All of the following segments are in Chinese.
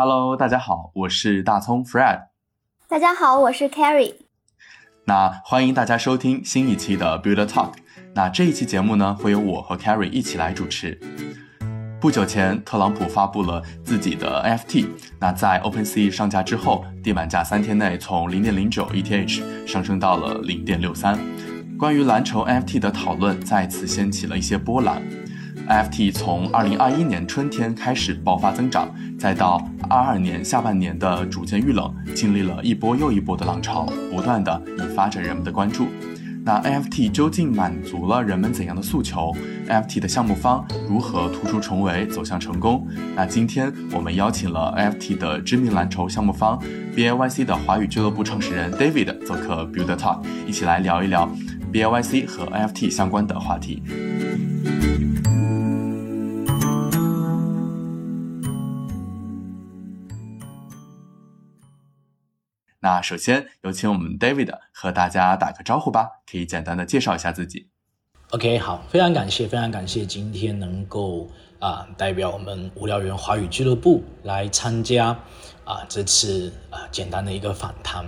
Hello，大家好，我是大葱 Fred。大家好，我是 Carrie。那欢迎大家收听新一期的 Builder Talk。那这一期节目呢，会由我和 Carrie 一起来主持。不久前，特朗普发布了自己的 NFT。那在 OpenSea 上架之后，地板价三天内从零点零九 ETH 上升到了零点六三。关于蓝筹 NFT 的讨论再次掀起了一些波澜。NFT 从二零二一年春天开始爆发增长，再到二二年下半年的逐渐遇冷，经历了一波又一波的浪潮，不断的引发着人们的关注。那 NFT 究竟满足了人们怎样的诉求？NFT 的项目方如何突出重围，走向成功？那今天我们邀请了 NFT 的知名蓝筹项目方 BAYC 的华语俱乐部创始人 David 做客 Build Talk，一起来聊一聊 BAYC 和 NFT 相关的话题。那首先有请我们 David 和大家打个招呼吧，可以简单的介绍一下自己。OK，好，非常感谢，非常感谢今天能够啊代表我们无聊猿华语俱乐部来参加啊这次啊简单的一个访谈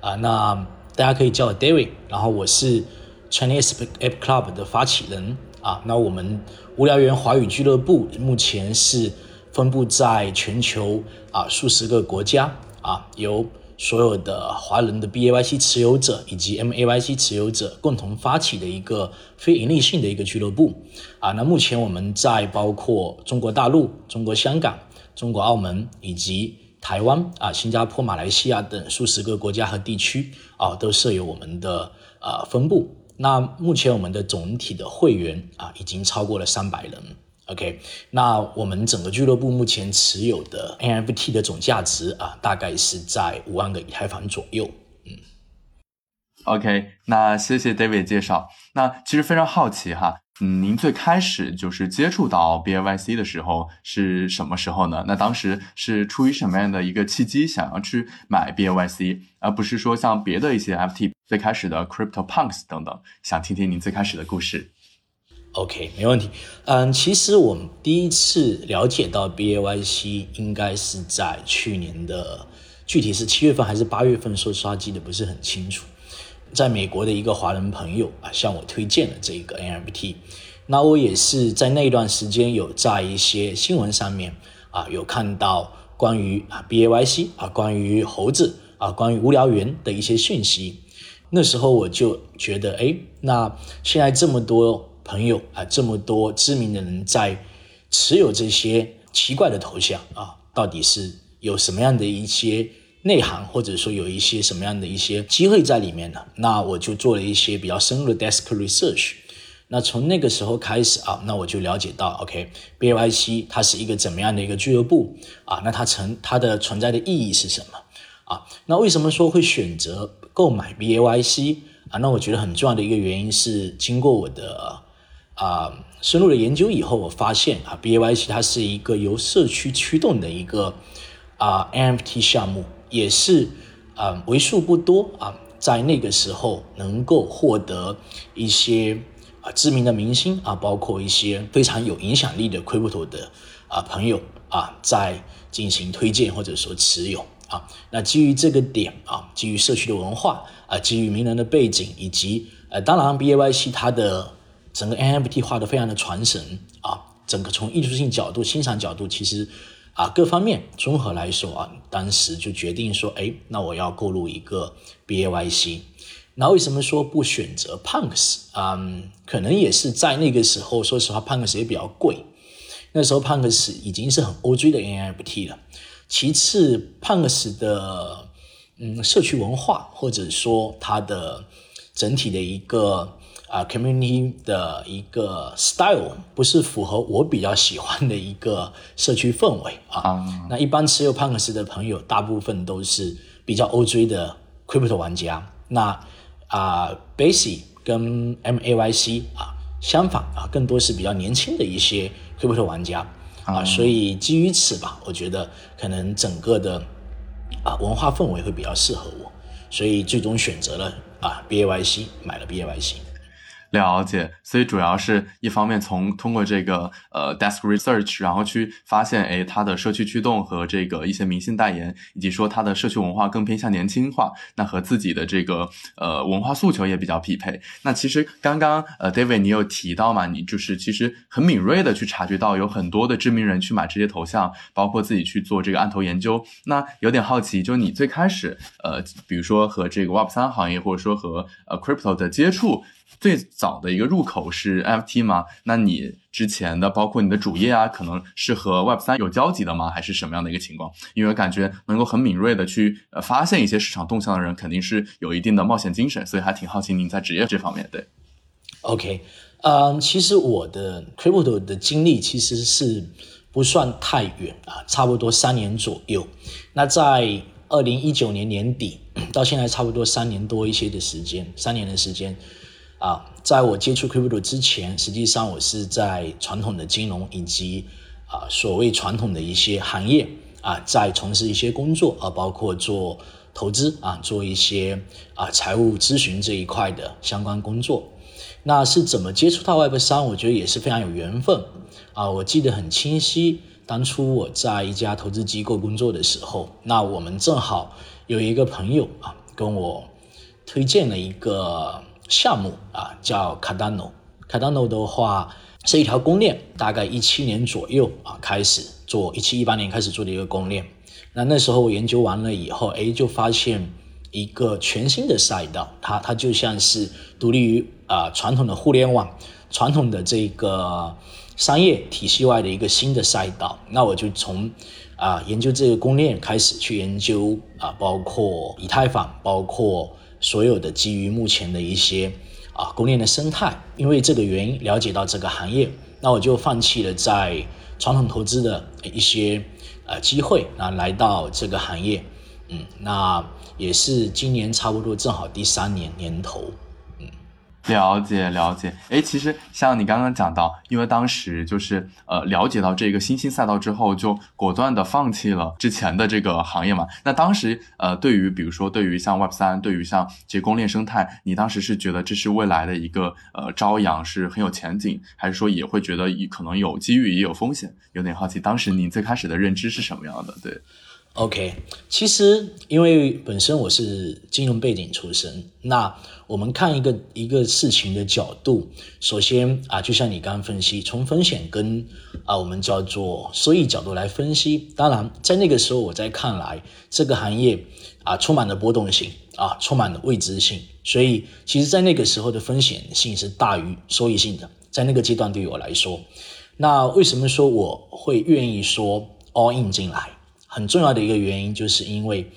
啊。那大家可以叫我 David，然后我是 Chinese App Club 的发起人啊。那我们无聊猿华语俱乐部目前是分布在全球啊数十个国家啊由。所有的华人的 BAYC 持有者以及 MAYC 持有者共同发起的一个非盈利性的一个俱乐部啊，那目前我们在包括中国大陆、中国香港、中国澳门以及台湾啊、新加坡、马来西亚等数十个国家和地区啊，都设有我们的呃分部。那目前我们的总体的会员啊，已经超过了三百人。OK，那我们整个俱乐部目前持有的 NFT 的总价值啊，大概是在五万个以太坊左右。嗯，OK，那谢谢 David 介绍。那其实非常好奇哈，嗯，您最开始就是接触到 BAYC 的时候是什么时候呢？那当时是出于什么样的一个契机，想要去买 BAYC，而不是说像别的一些 FT 最开始的 Crypto Punks 等等？想听听您最开始的故事。OK，没问题。嗯，其实我们第一次了解到 BAYC 应该是在去年的，具体是七月份还是八月份，说实话记得不是很清楚。在美国的一个华人朋友啊，向我推荐了这个 NFT。那我也是在那段时间有在一些新闻上面啊，有看到关于啊 BAYC 啊，关于猴子啊，关于无聊猿的一些讯息。那时候我就觉得，哎，那现在这么多。朋友啊，这么多知名的人在持有这些奇怪的头像啊，到底是有什么样的一些内涵，或者说有一些什么样的一些机会在里面呢？那我就做了一些比较深入的 desk research。那从那个时候开始啊，那我就了解到，OK，B Y C 它是一个怎么样的一个俱乐部啊？那它存它的存在的意义是什么啊？那为什么说会选择购买 BAYC 啊？那我觉得很重要的一个原因是经过我的。啊，深入的研究以后，我发现啊，BAYC 它是一个由社区驱动的一个啊 NFT 项目，也是啊为数不多啊在那个时候能够获得一些啊知名的明星啊，包括一些非常有影响力的 Crypto 的啊朋友啊，在进行推荐或者说持有啊。那基于这个点啊，基于社区的文化啊，基于名人的背景，以及呃，当然 BAYC 它的整个 NFT 画的非常的传神啊，整个从艺术性角度、欣赏角度，其实啊各方面综合来说啊，当时就决定说，哎，那我要购入一个 BAYC。那为什么说不选择 Punks？嗯，可能也是在那个时候，说实话，Punks 也比较贵。那时候 Punks 已经是很 OG 的 NFT 了。其次，Punks 的嗯社区文化，或者说它的整体的一个。啊，community 的一个 style 不是符合我比较喜欢的一个社区氛围啊。那一般持有 Punks 的朋友，大部分都是比较 OJ 的 Crypto 玩家。那啊，Basic 跟 MAYC 啊，相反啊，更多是比较年轻的一些 Crypto 玩家啊。所以基于此吧，我觉得可能整个的啊文化氛围会比较适合我，所以最终选择了啊 BAYC，买了 BAYC。了解，所以主要是一方面从通过这个呃 desk research，然后去发现，哎，它的社区驱动和这个一些明星代言，以及说它的社区文化更偏向年轻化，那和自己的这个呃文化诉求也比较匹配。那其实刚刚呃 David 你有提到嘛，你就是其实很敏锐的去察觉到有很多的知名人去买这些头像，包括自己去做这个案头研究。那有点好奇，就你最开始呃，比如说和这个 Web 三行业，或者说和呃 crypto 的接触。最早的一个入口是 FT 吗？那你之前的包括你的主页啊，可能是和 Web 三有交集的吗？还是什么样的一个情况？因为感觉能够很敏锐的去呃发现一些市场动向的人，肯定是有一定的冒险精神，所以还挺好奇您在职业这方面。对，OK，嗯，其实我的 Crypto 的经历其实是不算太远啊，差不多三年左右。那在二零一九年年底到现在差不多三年多一些的时间，三年的时间。啊，在我接触 crypto 之前，实际上我是在传统的金融以及啊所谓传统的一些行业啊，在从事一些工作啊，包括做投资啊，做一些啊财务咨询这一块的相关工作。那是怎么接触到 Web 三？我觉得也是非常有缘分啊。我记得很清晰，当初我在一家投资机构工作的时候，那我们正好有一个朋友啊，跟我推荐了一个。项目啊，叫 Cardano。Cardano 的话是一条公链，大概一七年左右啊开始做，一七一八年开始做的一个公链。那那时候我研究完了以后，哎，就发现一个全新的赛道，它它就像是独立于啊传统的互联网、传统的这个商业体系外的一个新的赛道。那我就从啊研究这个公链开始去研究啊，包括以太坊，包括。所有的基于目前的一些啊供应链的生态，因为这个原因了解到这个行业，那我就放弃了在传统投资的一些呃机会那，来到这个行业，嗯，那也是今年差不多正好第三年年头。了解了解，哎，其实像你刚刚讲到，因为当时就是呃了解到这个新兴赛道之后，就果断的放弃了之前的这个行业嘛。那当时呃，对于比如说对于像 Web 三，对于像这些公链生态，你当时是觉得这是未来的一个呃朝阳，是很有前景，还是说也会觉得可能有机遇也有风险？有点好奇，当时你最开始的认知是什么样的？对。OK，其实因为本身我是金融背景出身，那我们看一个一个事情的角度，首先啊，就像你刚刚分析，从风险跟啊我们叫做收益角度来分析。当然，在那个时候我在看来，这个行业啊充满了波动性啊，充满了未知性，所以其实在那个时候的风险性是大于收益性的。在那个阶段对于我来说，那为什么说我会愿意说 all in 进来？很重要的一个原因，就是因为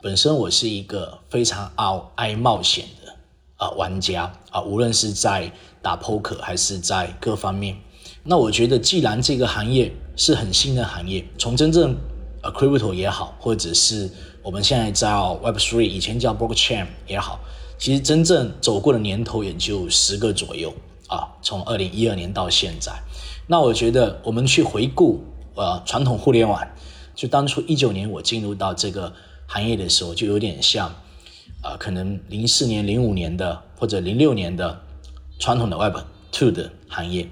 本身我是一个非常爱爱冒险的啊玩家啊，无论是在打 poker 还是在各方面。那我觉得，既然这个行业是很新的行业，从真正呃 crypto 也好，或者是我们现在叫 Web Three，以前叫 blockchain 也好，其实真正走过的年头也就十个左右啊，从二零一二年到现在。那我觉得，我们去回顾呃传统互联网。就当初一九年我进入到这个行业的时候，就有点像，啊，可能零四年、零五年的或者零六年的传统的 Web Two 的行业。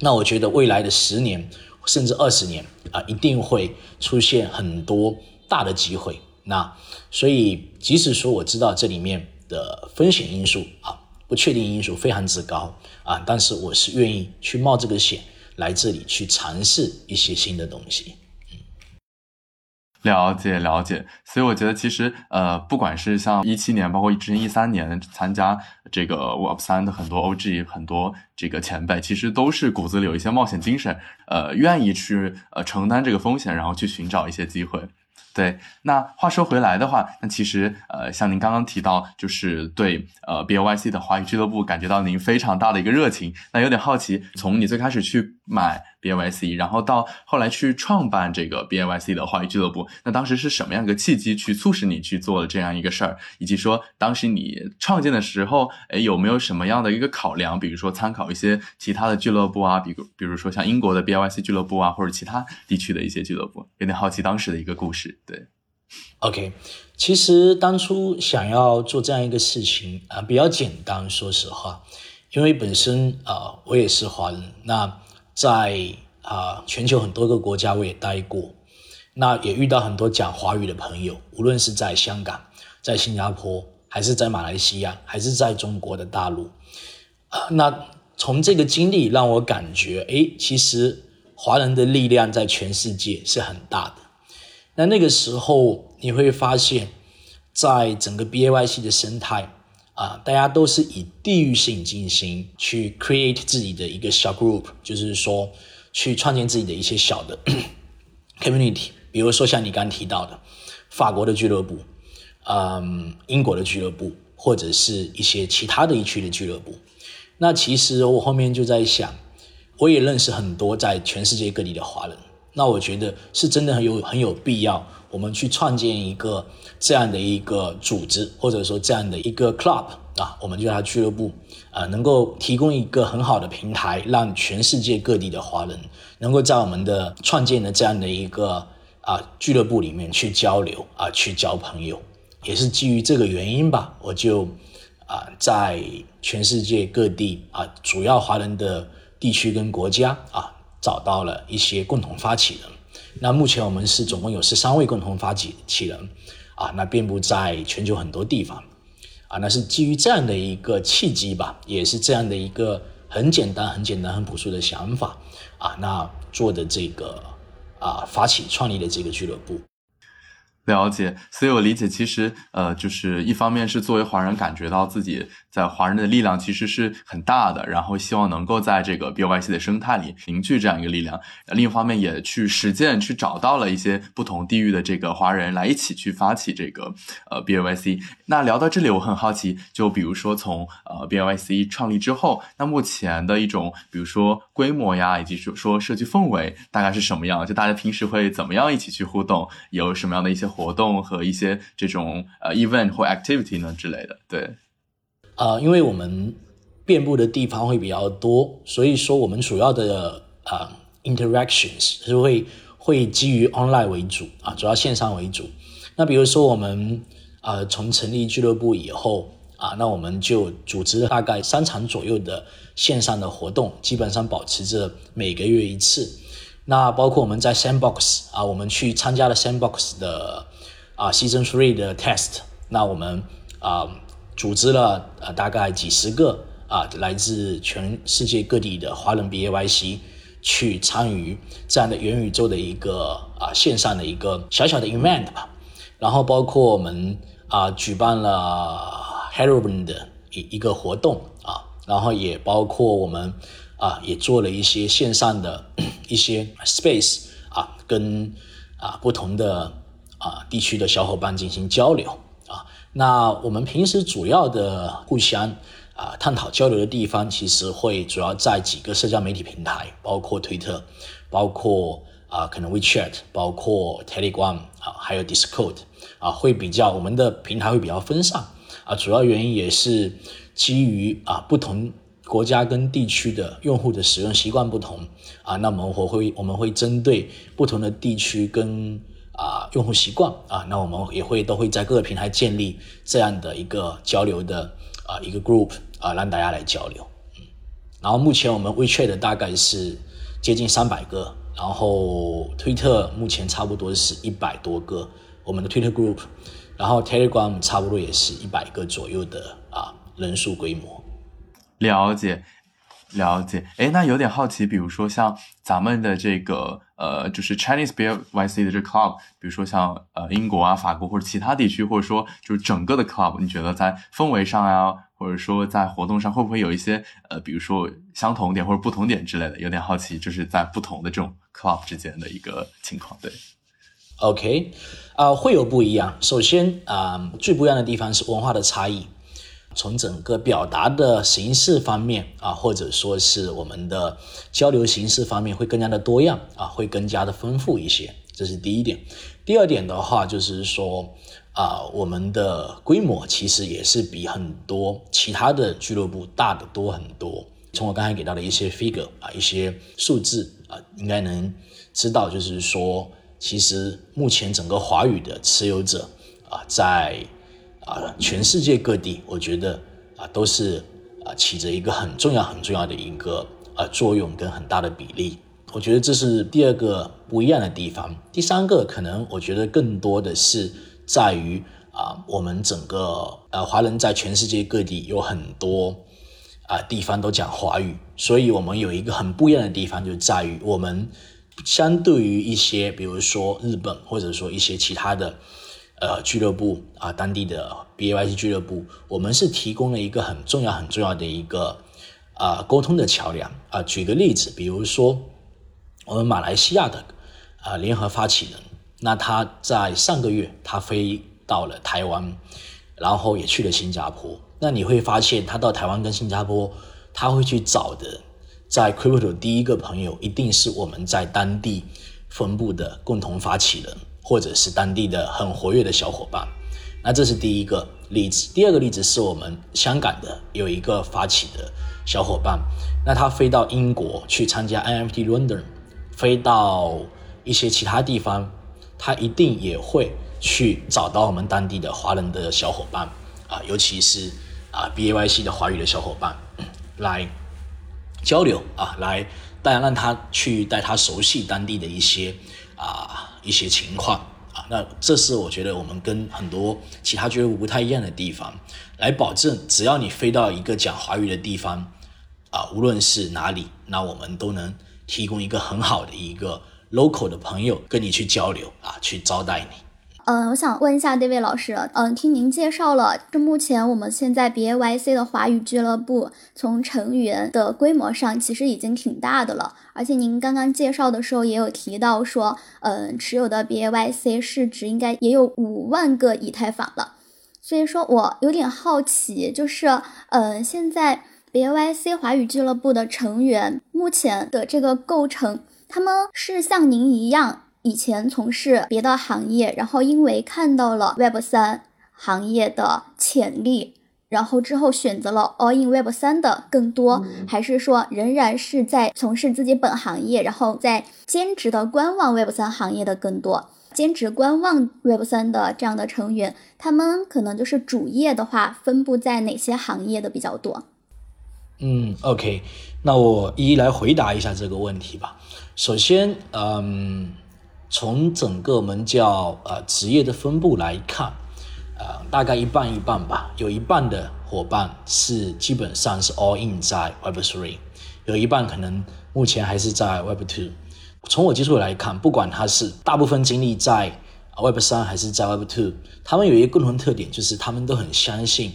那我觉得未来的十年甚至二十年啊，一定会出现很多大的机会。那所以，即使说我知道这里面的风险因素啊、不确定因素非常之高啊，但是我是愿意去冒这个险来这里去尝试一些新的东西。了解了解，所以我觉得其实呃，不管是像一七年，包括之前一三年参加这个 Web 三的很多 OG，很多这个前辈，其实都是骨子里有一些冒险精神，呃，愿意去呃承担这个风险，然后去寻找一些机会。对，那话说回来的话，那其实呃，像您刚刚提到，就是对呃 B O Y C 的华语俱乐部感觉到您非常大的一个热情。那有点好奇，从你最开始去买 B O Y C，然后到后来去创办这个 B O Y C 的华语俱乐部，那当时是什么样一个契机去促使你去做了这样一个事儿？以及说当时你创建的时候，哎，有没有什么样的一个考量？比如说参考一些其他的俱乐部啊，比如比如说像英国的 B O Y C 俱乐部啊，或者其他地区的一些俱乐部，有点好奇当时的一个故事。对，OK，其实当初想要做这样一个事情啊，比较简单，说实话，因为本身啊我也是华人，那在啊全球很多个国家我也待过，那也遇到很多讲华语的朋友，无论是在香港、在新加坡，还是在马来西亚，还是在中国的大陆，啊，那从这个经历让我感觉，哎，其实华人的力量在全世界是很大的。那那个时候你会发现，在整个 B A Y C 的生态啊，大家都是以地域性进行去 create 自己的一个小 group，就是说去创建自己的一些小的 community。比如说像你刚提到的法国的俱乐部，嗯，英国的俱乐部，或者是一些其他的地区的俱乐部。那其实我后面就在想，我也认识很多在全世界各地的华人。那我觉得是真的很有很有必要，我们去创建一个这样的一个组织，或者说这样的一个 club 啊，我们叫它俱乐部，啊，能够提供一个很好的平台，让全世界各地的华人能够在我们的创建的这样的一个啊俱乐部里面去交流啊，去交朋友，也是基于这个原因吧，我就啊在全世界各地啊主要华人的地区跟国家啊。找到了一些共同发起人，那目前我们是总共有十三位共同发起起人，啊，那遍布在全球很多地方，啊，那是基于这样的一个契机吧，也是这样的一个很简单、很简单、很朴素的想法，啊，那做的这个啊发起创立的这个俱乐部。了解，所以我理解，其实呃，就是一方面是作为华人感觉到自己在华人的力量其实是很大的，然后希望能够在这个 B Y C 的生态里凝聚这样一个力量；另一方面也去实践，去找到了一些不同地域的这个华人来一起去发起这个呃 B Y C。那聊到这里，我很好奇，就比如说从呃 B Y C 创立之后，那目前的一种比如说规模呀，以及说说社区氛围大概是什么样？就大家平时会怎么样一起去互动？有什么样的一些？活动和一些这种呃 event 或 activity 呢之类的，对，呃，因为我们遍布的地方会比较多，所以说我们主要的呃 interactions 是会会基于 online 为主啊，主要线上为主。那比如说我们呃从成立俱乐部以后啊，那我们就组织了大概三场左右的线上的活动，基本上保持着每个月一次。那包括我们在 Sandbox 啊，我们去参加了 Sandbox 的啊 Season Three 的 Test。那我们啊组织了呃大概几十个啊来自全世界各地的华人 B A Y C 去参与这样的元宇宙的一个啊线上的一个小小的 event 吧。然后包括我们啊举办了 Halloween 的一一个活动啊，然后也包括我们。啊，也做了一些线上的 一些 space 啊，跟啊不同的啊地区的小伙伴进行交流啊。那我们平时主要的互相啊探讨交流的地方，其实会主要在几个社交媒体平台，包括推特，包括啊可能 WeChat，包括 Telegram 啊，还有 Discord 啊，会比较我们的平台会比较分散啊。主要原因也是基于啊不同。国家跟地区的用户的使用习惯不同啊，那么我会我们会针对不同的地区跟啊用户习惯啊，那我们也会都会在各个平台建立这样的一个交流的啊一个 group 啊，让大家来交流。嗯，然后目前我们 WeChat 大概是接近三百个，然后推特目前差不多是一百多个，我们的推特 group，然后 Telegram 差不多也是一百个左右的啊人数规模。了解，了解。哎，那有点好奇，比如说像咱们的这个呃，就是 Chinese B Y C 的这 club，比如说像呃英国啊、法国或者其他地区，或者说就是整个的 club，你觉得在氛围上呀，或者说在活动上，会不会有一些呃，比如说相同点或者不同点之类的？有点好奇，就是在不同的这种 club 之间的一个情况。对，OK，啊，会有不一样。首先啊，最不一样的地方是文化的差异。从整个表达的形式方面啊，或者说是我们的交流形式方面，会更加的多样啊，会更加的丰富一些。这是第一点。第二点的话，就是说啊，我们的规模其实也是比很多其他的俱乐部大的多很多。从我刚才给到的一些 figure 啊，一些数字啊，应该能知道，就是说，其实目前整个华语的持有者啊，在啊，全世界各地，我觉得啊，都是啊起着一个很重要很重要的一个呃作用跟很大的比例。我觉得这是第二个不一样的地方。第三个可能我觉得更多的是在于啊，我们整个呃华人在全世界各地有很多啊地方都讲华语，所以我们有一个很不一样的地方，就在于我们相对于一些比如说日本或者说一些其他的呃俱乐部啊，当地的 B A Y C 俱乐部，我们是提供了一个很重要很重要的一个啊沟通的桥梁啊。举个例子，比如说。我们马来西亚的啊联合发起人，那他在上个月他飞到了台湾，然后也去了新加坡。那你会发现，他到台湾跟新加坡，他会去找的在 Crypto 第一个朋友，一定是我们在当地分部的共同发起人，或者是当地的很活跃的小伙伴。那这是第一个例子。第二个例子是我们香港的有一个发起的小伙伴，那他飞到英国去参加 NFT London。飞到一些其他地方，他一定也会去找到我们当地的华人的小伙伴啊，尤其是啊 B A Y C 的华语的小伙伴来交流啊，来当然让他去带他熟悉当地的一些啊一些情况啊，那这是我觉得我们跟很多其他俱乐部不太一样的地方，来保证只要你飞到一个讲华语的地方啊，无论是哪里，那我们都能。提供一个很好的一个 local 的朋友跟你去交流啊，去招待你。嗯，我想问一下这位老师，嗯，听您介绍了，这目前我们现在 B A Y C 的华语俱乐部从成员的规模上其实已经挺大的了，而且您刚刚介绍的时候也有提到说，嗯，持有的 B A Y C 市值应该也有五万个以太坊了，所以说我有点好奇，就是，嗯，现在。B A Y C 华语俱乐部的成员目前的这个构成，他们是像您一样以前从事别的行业，然后因为看到了 Web 三行业的潜力，然后之后选择了 All in Web 三的更多，还是说仍然是在从事自己本行业，然后在兼职的观望 Web 三行业的更多？兼职观望 Web 三的这样的成员，他们可能就是主业的话，分布在哪些行业的比较多？嗯，OK，那我一一来回答一下这个问题吧。首先，嗯，从整个我们叫呃职业的分布来看，呃，大概一半一半吧。有一半的伙伴是基本上是 all in 在 Web Three，有一半可能目前还是在 Web Two。从我接触来看，不管他是大部分精力在 Web 三还是在 Web Two，他们有一个共同特点，就是他们都很相信。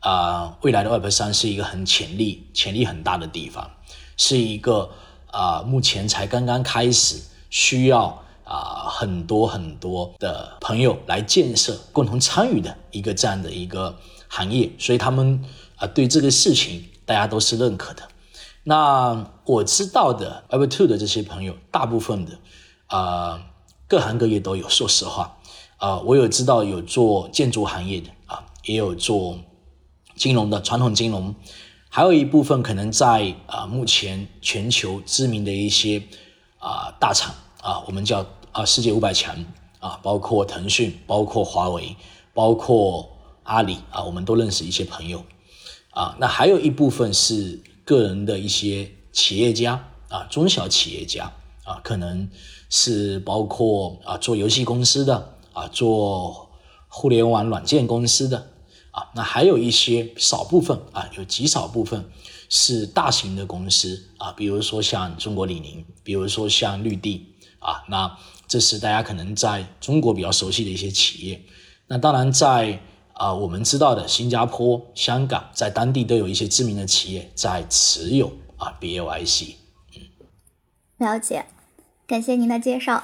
啊，未来的 Web 三是一个很潜力、潜力很大的地方，是一个啊，目前才刚刚开始，需要啊很多很多的朋友来建设、共同参与的一个这样的一个行业，所以他们啊对这个事情大家都是认可的。那我知道的 Web Two 的这些朋友，大部分的啊各行各业都有，说实话啊，我有知道有做建筑行业的啊，也有做。金融的传统金融，还有一部分可能在啊目前全球知名的一些啊大厂啊，我们叫啊世界五百强啊，包括腾讯，包括华为，包括阿里啊，我们都认识一些朋友啊。那还有一部分是个人的一些企业家啊，中小企业家啊，可能是包括啊做游戏公司的啊，做互联网软件公司的。啊，那还有一些少部分啊，有极少部分是大型的公司啊，比如说像中国李宁，比如说像绿地啊，那这是大家可能在中国比较熟悉的一些企业。那当然在啊，我们知道的新加坡、香港，在当地都有一些知名的企业在持有啊 B L I C。嗯，了解，感谢您的介绍。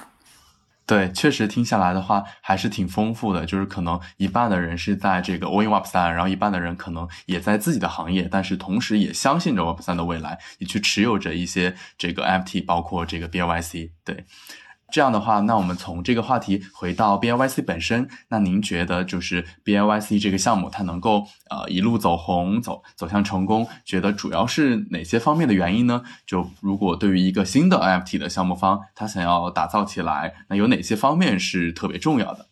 对，确实听下来的话还是挺丰富的，就是可能一半的人是在这个 All in Web 三，然后一半的人可能也在自己的行业，但是同时也相信着 Web 三的未来，也去持有着一些这个 FT，包括这个 BYC。对。这样的话，那我们从这个话题回到 B I Y C 本身，那您觉得就是 B I Y C 这个项目它能够呃一路走红走走向成功，觉得主要是哪些方面的原因呢？就如果对于一个新的 N F T 的项目方，他想要打造起来，那有哪些方面是特别重要的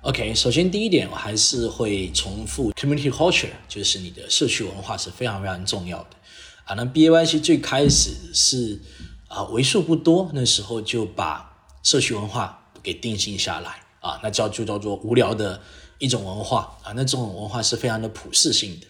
？OK，首先第一点，我还是会重复 community culture，就是你的社区文化是非常非常重要的啊。那 BAYC 最开始是啊为数不多，那时候就把社区文化给定性下来啊，那叫就叫做无聊的一种文化啊，那这种文化是非常的普世性的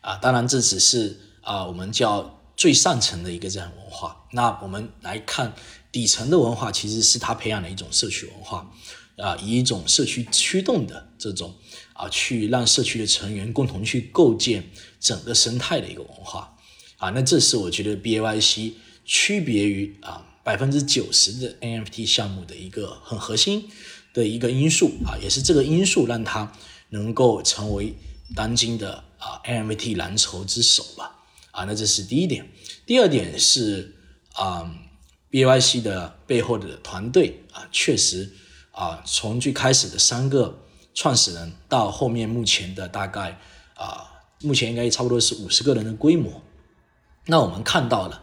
啊。当然这只是啊我们叫最上层的一个这样文化，那我们来看底层的文化，其实是他培养的一种社区文化。啊，以一种社区驱动的这种啊，去让社区的成员共同去构建整个生态的一个文化啊，那这是我觉得 B A Y C 区别于啊百分之九十的 N F T 项目的一个很核心的一个因素啊，也是这个因素让它能够成为当今的啊 N F T 蓝筹之首吧啊，那这是第一点。第二点是啊 BYC 的背后的团队啊，确实。啊，从最开始的三个创始人到后面目前的大概啊，目前应该差不多是五十个人的规模。那我们看到了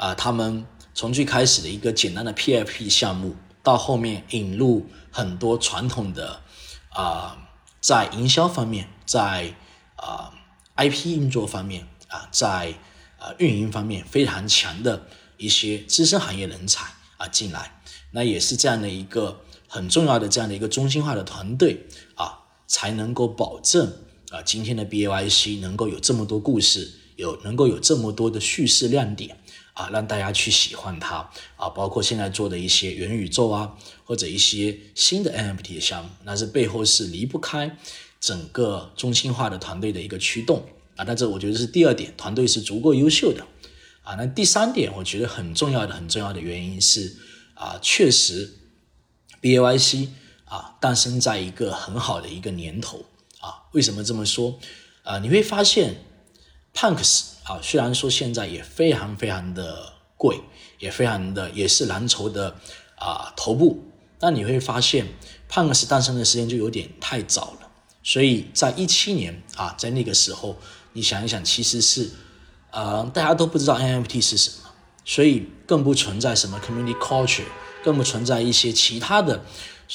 啊，他们从最开始的一个简单的 PFP 项目，到后面引入很多传统的啊，在营销方面，在啊 IP 运作方面啊，在啊运营方面非常强的一些资深行业人才啊进来，那也是这样的一个。很重要的这样的一个中心化的团队啊，才能够保证啊今天的 B A Y C 能够有这么多故事，有能够有这么多的叙事亮点啊，让大家去喜欢它啊。包括现在做的一些元宇宙啊，或者一些新的 N F T 的项目，那是背后是离不开整个中心化的团队的一个驱动啊。那这我觉得是第二点，团队是足够优秀的啊。那第三点，我觉得很重要的、很重要的原因是啊，确实。B A Y C 啊，诞生在一个很好的一个年头啊。为什么这么说？啊，你会发现，Punks 啊，虽然说现在也非常非常的贵，也非常的也是蓝筹的啊头部，但你会发现，Punks 诞生的时间就有点太早了。所以在一七年啊，在那个时候，你想一想，其实是呃大家都不知道 N F T 是什么，所以更不存在什么 Community Culture。更不存在一些其他的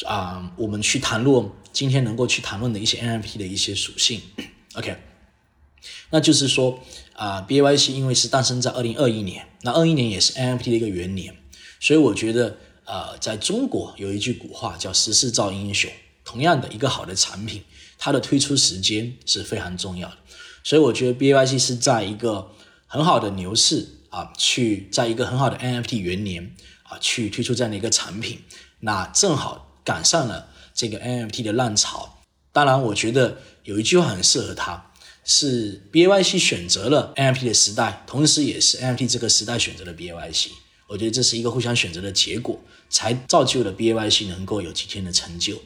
啊，我们去谈论今天能够去谈论的一些 NFT 的一些属性。OK，那就是说啊，BYC 因为是诞生在二零二一年，那二一年也是 NFT 的一个元年，所以我觉得呃，在中国有一句古话叫“时势造英雄”，同样的一个好的产品，它的推出时间是非常重要的。所以我觉得 BYC 是在一个很好的牛市啊，去在一个很好的 NFT 元年。啊，去推出这样的一个产品，那正好赶上了这个 NFT 的浪潮。当然，我觉得有一句话很适合它，是 BAYC 选择了 NFT 的时代，同时也是 NFT 这个时代选择了 BAYC。我觉得这是一个互相选择的结果，才造就了 BAYC 能够有今天的成就。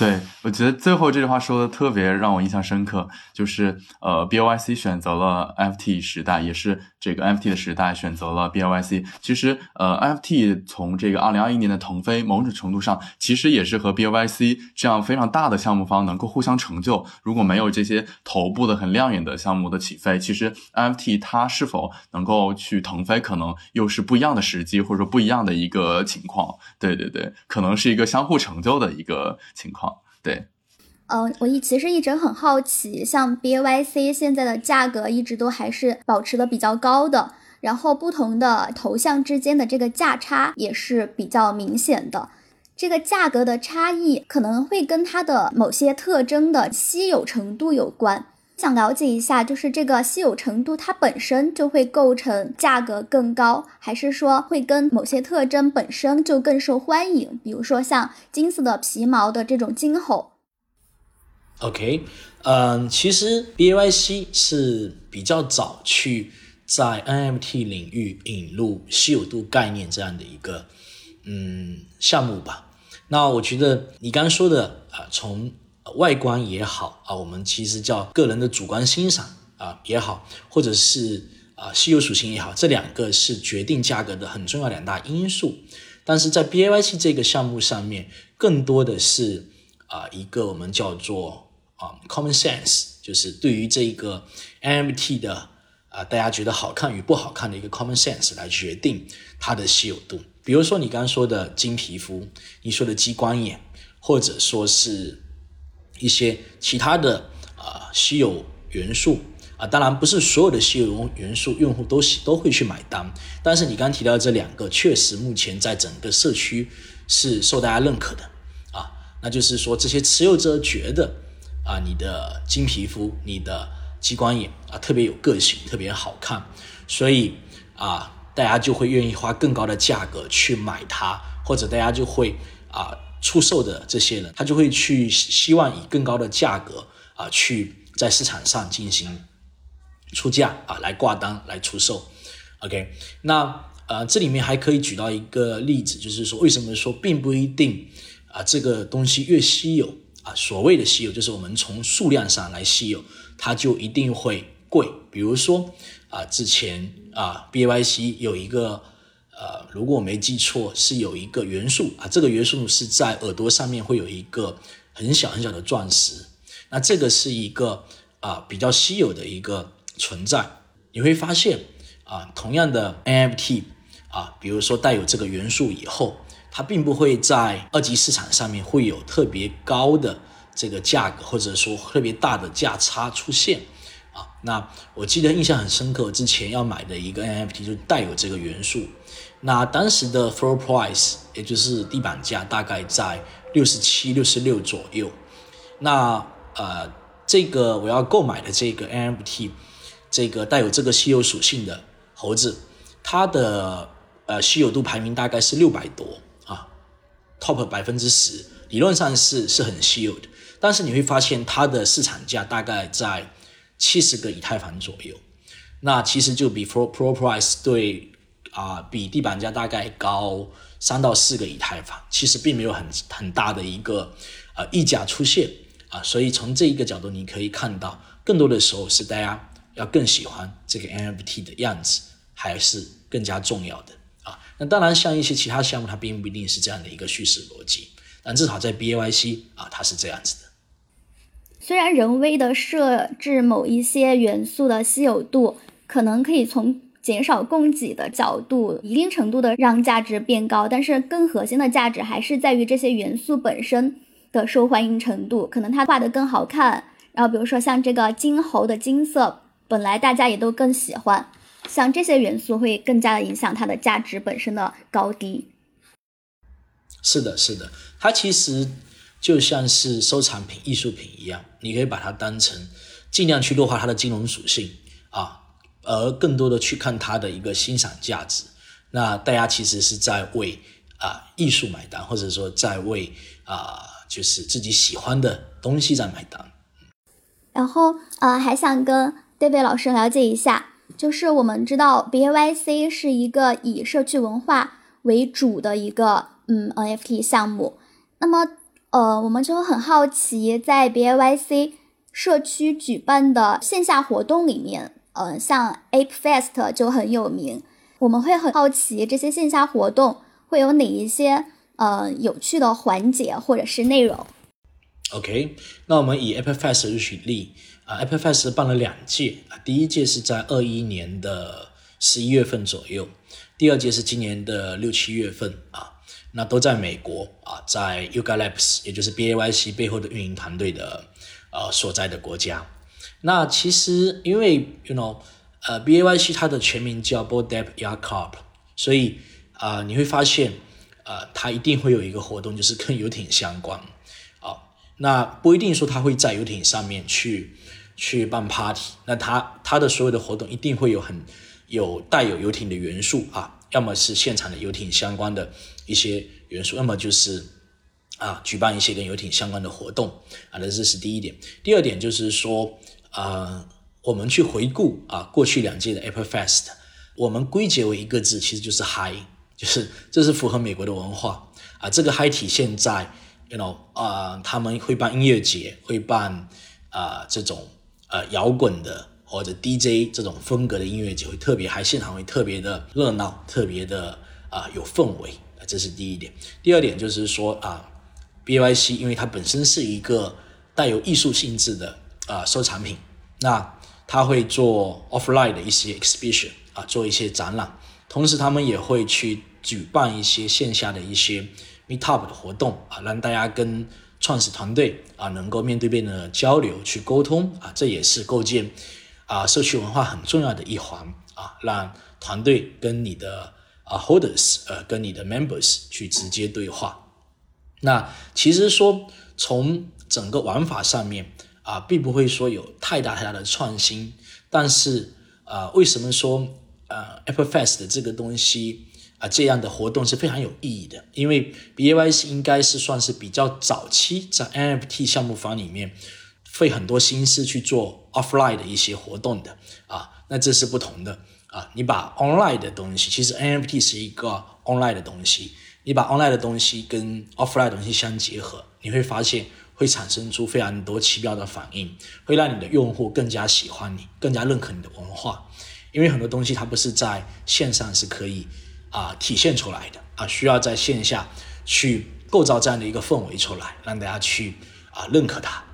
对，我觉得最后这句话说的特别让我印象深刻，就是呃，B O Y C 选择了 F T 时代，也是这个 F T 的时代选择了 B O Y C。其实呃，F T 从这个二零二一年的腾飞，某种程度上其实也是和 B O Y C 这样非常大的项目方能够互相成就。如果没有这些头部的很亮眼的项目的起飞，其实 F T 它是否能够去腾飞，可能又是不一样的时机，或者说不一样的一个情况。对对对，可能是一个相互成就的一个情况。对，嗯，我一其实一直很好奇，像 B Y C 现在的价格一直都还是保持的比较高的，然后不同的头像之间的这个价差也是比较明显的，这个价格的差异可能会跟它的某些特征的稀有程度有关。想了解一下，就是这个稀有程度，它本身就会构成价格更高，还是说会跟某些特征本身就更受欢迎？比如说像金色的皮毛的这种金猴。OK，嗯，其实 BAYC 是比较早去在 NFT 领域引入稀有度概念这样的一个嗯项目吧。那我觉得你刚刚说的啊，从外观也好啊，我们其实叫个人的主观欣赏啊也好，或者是啊稀有属性也好，这两个是决定价格的很重要两大因素。但是在 B A Y C 这个项目上面，更多的是啊一个我们叫做啊 common sense，就是对于这个 N F T 的啊大家觉得好看与不好看的一个 common sense 来决定它的稀有度比如说你刚刚说的金皮肤，你说的激光眼，或者说是一些其他的啊稀有元素啊，当然不是所有的稀有元素用户都喜都会去买单，但是你刚提到这两个，确实目前在整个社区是受大家认可的啊，那就是说这些持有者觉得啊你的金皮肤，你的激光眼啊特别有个性，特别好看，所以啊。大家就会愿意花更高的价格去买它，或者大家就会啊出售的这些人，他就会去希望以更高的价格啊去在市场上进行出价啊来挂单来出售。OK，那呃这里面还可以举到一个例子，就是说为什么说并不一定啊这个东西越稀有啊所谓的稀有就是我们从数量上来稀有，它就一定会贵，比如说。啊，之前啊，BYC 有一个呃，如果我没记错，是有一个元素啊，这个元素是在耳朵上面会有一个很小很小的钻石，那这个是一个啊比较稀有的一个存在。你会发现啊，同样的 N F T 啊，比如说带有这个元素以后，它并不会在二级市场上面会有特别高的这个价格，或者说特别大的价差出现。啊，那我记得印象很深刻，之前要买的一个 NFT 就带有这个元素。那当时的 floor price 也就是地板价大概在六十七、六十六左右。那呃，这个我要购买的这个 NFT，这个带有这个稀有属性的猴子，它的呃稀有度排名大概是六百多啊，top 百分之十，理论上是是很稀有的。但是你会发现它的市场价大概在。七十个以太坊左右，那其实就比 Pro Pro Price 对啊，比地板价大概高三到四个以太坊，其实并没有很很大的一个呃溢价出现啊，所以从这一个角度，你可以看到，更多的时候是大家要更喜欢这个 NFT 的样子，还是更加重要的啊。那当然，像一些其他项目，它并不一定是这样的一个叙事逻辑，但至少在 BAYC 啊，它是这样子的。虽然人为的设置某一些元素的稀有度，可能可以从减少供给的角度，一定程度的让价值变高，但是更核心的价值还是在于这些元素本身的受欢迎程度。可能它画的更好看，然后比如说像这个金猴的金色，本来大家也都更喜欢，像这些元素会更加的影响它的价值本身的高低。是的，是的，它其实。就像是收藏品、艺术品一样，你可以把它当成尽量去弱化它的金融属性啊，而更多的去看它的一个欣赏价值。那大家其实是在为啊艺术买单，或者说在为啊就是自己喜欢的东西在买单。然后呃，还想跟 David 老师了解一下，就是我们知道 B A Y C 是一个以社区文化为主的一个嗯 N F T 项目，那么。呃，我们就很好奇，在 B A Y C 社区举办的线下活动里面，呃，像 Ape Fest 就很有名。我们会很好奇，这些线下活动会有哪一些呃有趣的环节或者是内容？OK，那我们以 Ape Fest 举例啊，Ape Fest 办了两届，第一届是在二一年的十一月份左右，第二届是今年的六七月份啊。那都在美国啊，在 Yuga Labs，也就是 B A Y C 背后的运营团队的呃所在的国家。那其实因为 you know，呃 B A Y C 它的全名叫 b o d e p Yacht Club，所以啊你会发现呃它一定会有一个活动，就是跟游艇相关啊。那不一定说它会在游艇上面去去办 party，那它它的所有的活动一定会有很有带有游艇的元素啊。要么是现场的游艇相关的一些元素，要么就是啊举办一些跟游艇相关的活动啊，那这是第一点。第二点就是说，啊，我们去回顾啊过去两届的 Apple Fest，我们归结为一个字，其实就是 High，就是这是符合美国的文化啊。这个 High 体现在，you know 啊，他们会办音乐节，会办啊这种呃摇滚的。或者 DJ 这种风格的音乐节会特别嗨，现场会特别的热闹，特别的啊有氛围，这是第一点。第二点就是说啊，BYC 因为它本身是一个带有艺术性质的啊收藏品，那他会做 offline 的一些 exhibition 啊，做一些展览，同时他们也会去举办一些线下的一些 Meetup 的活动啊，让大家跟创始团队啊能够面对面的交流去沟通啊，这也是构建啊社区文化很重要的一环啊，让团队跟你的啊 Holders 呃跟你的 Members 去直接对话。那其实说从整个玩法上面啊，并不会说有太大太大的创新，但是啊，为什么说呃 Apple Fest 的这个东西啊这样的活动是非常有意义的？因为 B A Y 是应该是算是比较早期在 N F T 项目方里面费很多心思去做 offline 的一些活动的啊，那这是不同的啊，你把 online 的东西，其实 N F T 是一个 online 的东西。你把 online 的东西跟 offline 的东西相结合，你会发现会产生出非常多奇妙的反应，会让你的用户更加喜欢你，更加认可你的文化。因为很多东西它不是在线上是可以啊体现出来的啊，需要在线下去构造这样的一个氛围出来，让大家去啊认可它。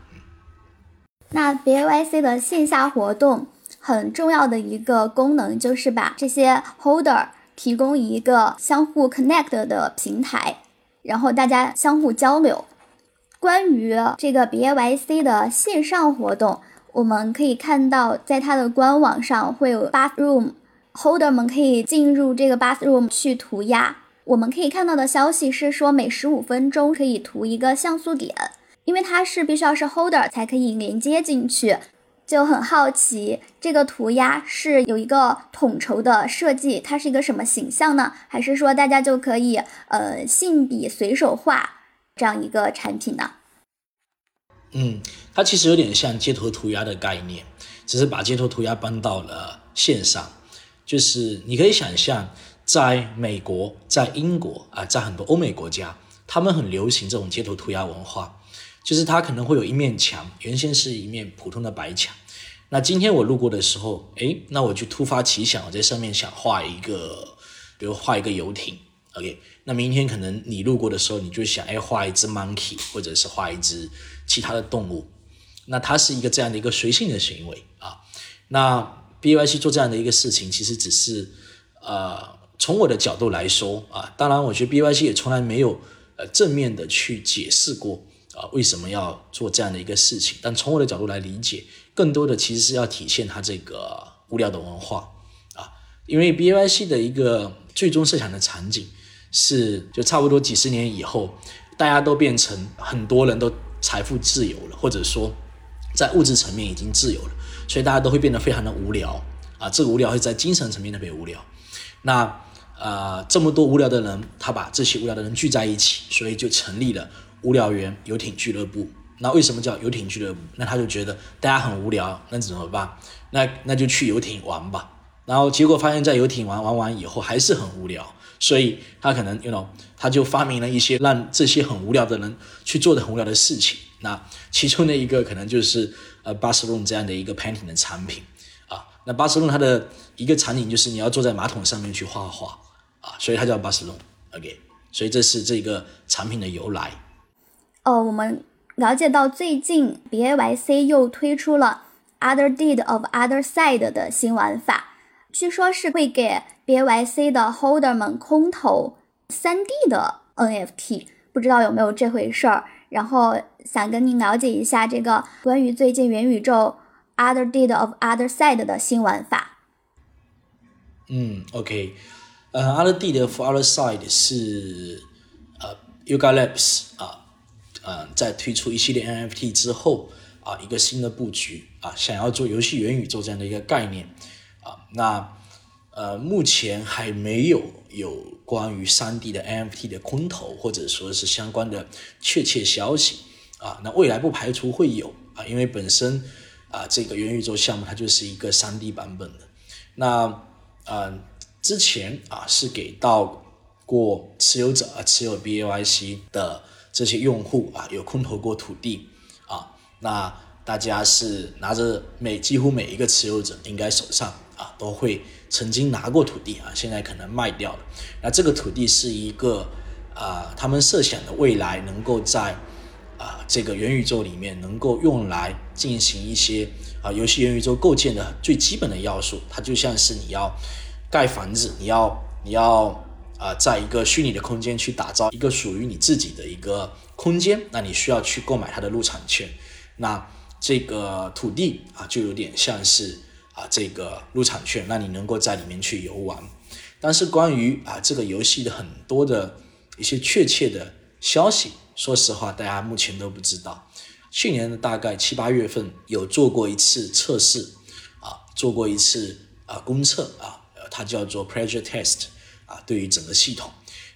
那 B A Y C 的线下活动很重要的一个功能就是把这些 holder。提供一个相互 connect 的平台，然后大家相互交流。关于这个 B A Y C 的线上活动，我们可以看到，在它的官网上会有 bathroom，holder 们可以进入这个 bathroom 去涂鸦。我们可以看到的消息是说，每十五分钟可以涂一个像素点，因为它是必须要是 holder 才可以连接进去。就很好奇，这个涂鸦是有一个统筹的设计，它是一个什么形象呢？还是说大家就可以呃信笔随手画这样一个产品呢？嗯，它其实有点像街头涂鸦的概念，只是把街头涂鸦搬到了线上。就是你可以想象，在美国、在英国啊，在很多欧美国家，他们很流行这种街头涂鸦文化。就是它可能会有一面墙，原先是一面普通的白墙。那今天我路过的时候，诶，那我就突发奇想，我在上面想画一个，比如画一个游艇，OK。那明天可能你路过的时候，你就想，哎，画一只 monkey，或者是画一只其他的动物。那它是一个这样的一个随性的行为啊。那 BYC 做这样的一个事情，其实只是，呃，从我的角度来说啊，当然，我觉得 BYC 也从来没有呃正面的去解释过。啊，为什么要做这样的一个事情？但从我的角度来理解，更多的其实是要体现它这个无聊的文化啊。因为 B Y C 的一个最终设想的场景是，就差不多几十年以后，大家都变成很多人都财富自由了，或者说在物质层面已经自由了，所以大家都会变得非常的无聊啊。这个无聊会在精神层面特别无聊。那呃，这么多无聊的人，他把这些无聊的人聚在一起，所以就成立了。无聊园游艇俱乐部，那为什么叫游艇俱乐部？那他就觉得大家很无聊，那怎么办？那那就去游艇玩吧。然后结果发现，在游艇玩玩完以后还是很无聊，所以他可能，you know，他就发明了一些让这些很无聊的人去做的很无聊的事情。那其中的一个可能就是呃巴斯隆这样的一个 painting 的产品啊。那巴斯隆它的一个场景就是你要坐在马桶上面去画画啊，所以它叫巴斯隆。OK，所以这是这个产品的由来。哦，我们了解到最近 B A Y C 又推出了 Other Deed of Other Side 的新玩法，据说是会给 B Y C 的 Holder 们空投 3D 的 N F T，不知道有没有这回事儿。然后想跟您了解一下这个关于最近元宇宙 Other Deed of Other Side 的新玩法。嗯，OK，呃，Other Deed of Other Side 是呃 Yuga Labs 啊。嗯，在推出一系列 NFT 之后啊，一个新的布局啊，想要做游戏元宇宙这样的一个概念啊，那呃，目前还没有有关于三 D 的 NFT 的空投或者说是相关的确切消息啊，那未来不排除会有啊，因为本身啊，这个元宇宙项目它就是一个三 D 版本的，那呃，之前啊是给到过持有者啊持有 BAYC 的。这些用户啊，有空投过土地啊，那大家是拿着每几乎每一个持有者应该手上啊都会曾经拿过土地啊，现在可能卖掉了。那这个土地是一个啊，他们设想的未来能够在啊这个元宇宙里面能够用来进行一些啊游戏元宇宙构建的最基本的要素。它就像是你要盖房子，你要你要啊，在一个虚拟的空间去打造一个属于你自己的一个空间，那你需要去购买它的入场券。那这个土地啊，就有点像是啊这个入场券，那你能够在里面去游玩。但是关于啊这个游戏的很多的一些确切的消息，说实话，大家目前都不知道。去年的大概七八月份有做过一次测试，啊，做过一次啊公测啊，它叫做 pressure test 啊，对于整个系统。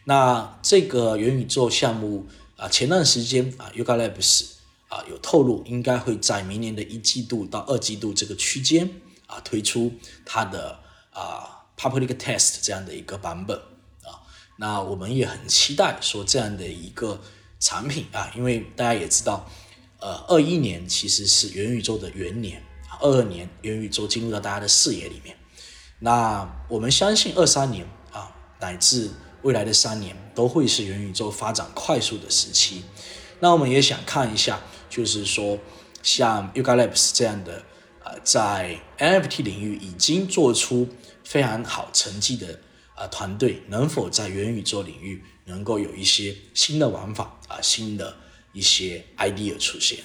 那这个元宇宙项目啊，前段时间啊，Yuga Labs 啊有透露，应该会在明年的一季度到二季度这个区间啊推出它的啊。Public Test 这样的一个版本啊，那我们也很期待说这样的一个产品啊，因为大家也知道，呃，二一年其实是元宇宙的元年，二二年元宇宙进入到大家的视野里面，那我们相信二三年啊，乃至未来的三年都会是元宇宙发展快速的时期。那我们也想看一下，就是说像 Yuga Labs 这样的在 NFT 领域已经做出。非常好成绩的啊团队能否在元宇宙领域能够有一些新的玩法啊新的一些 idea 出现？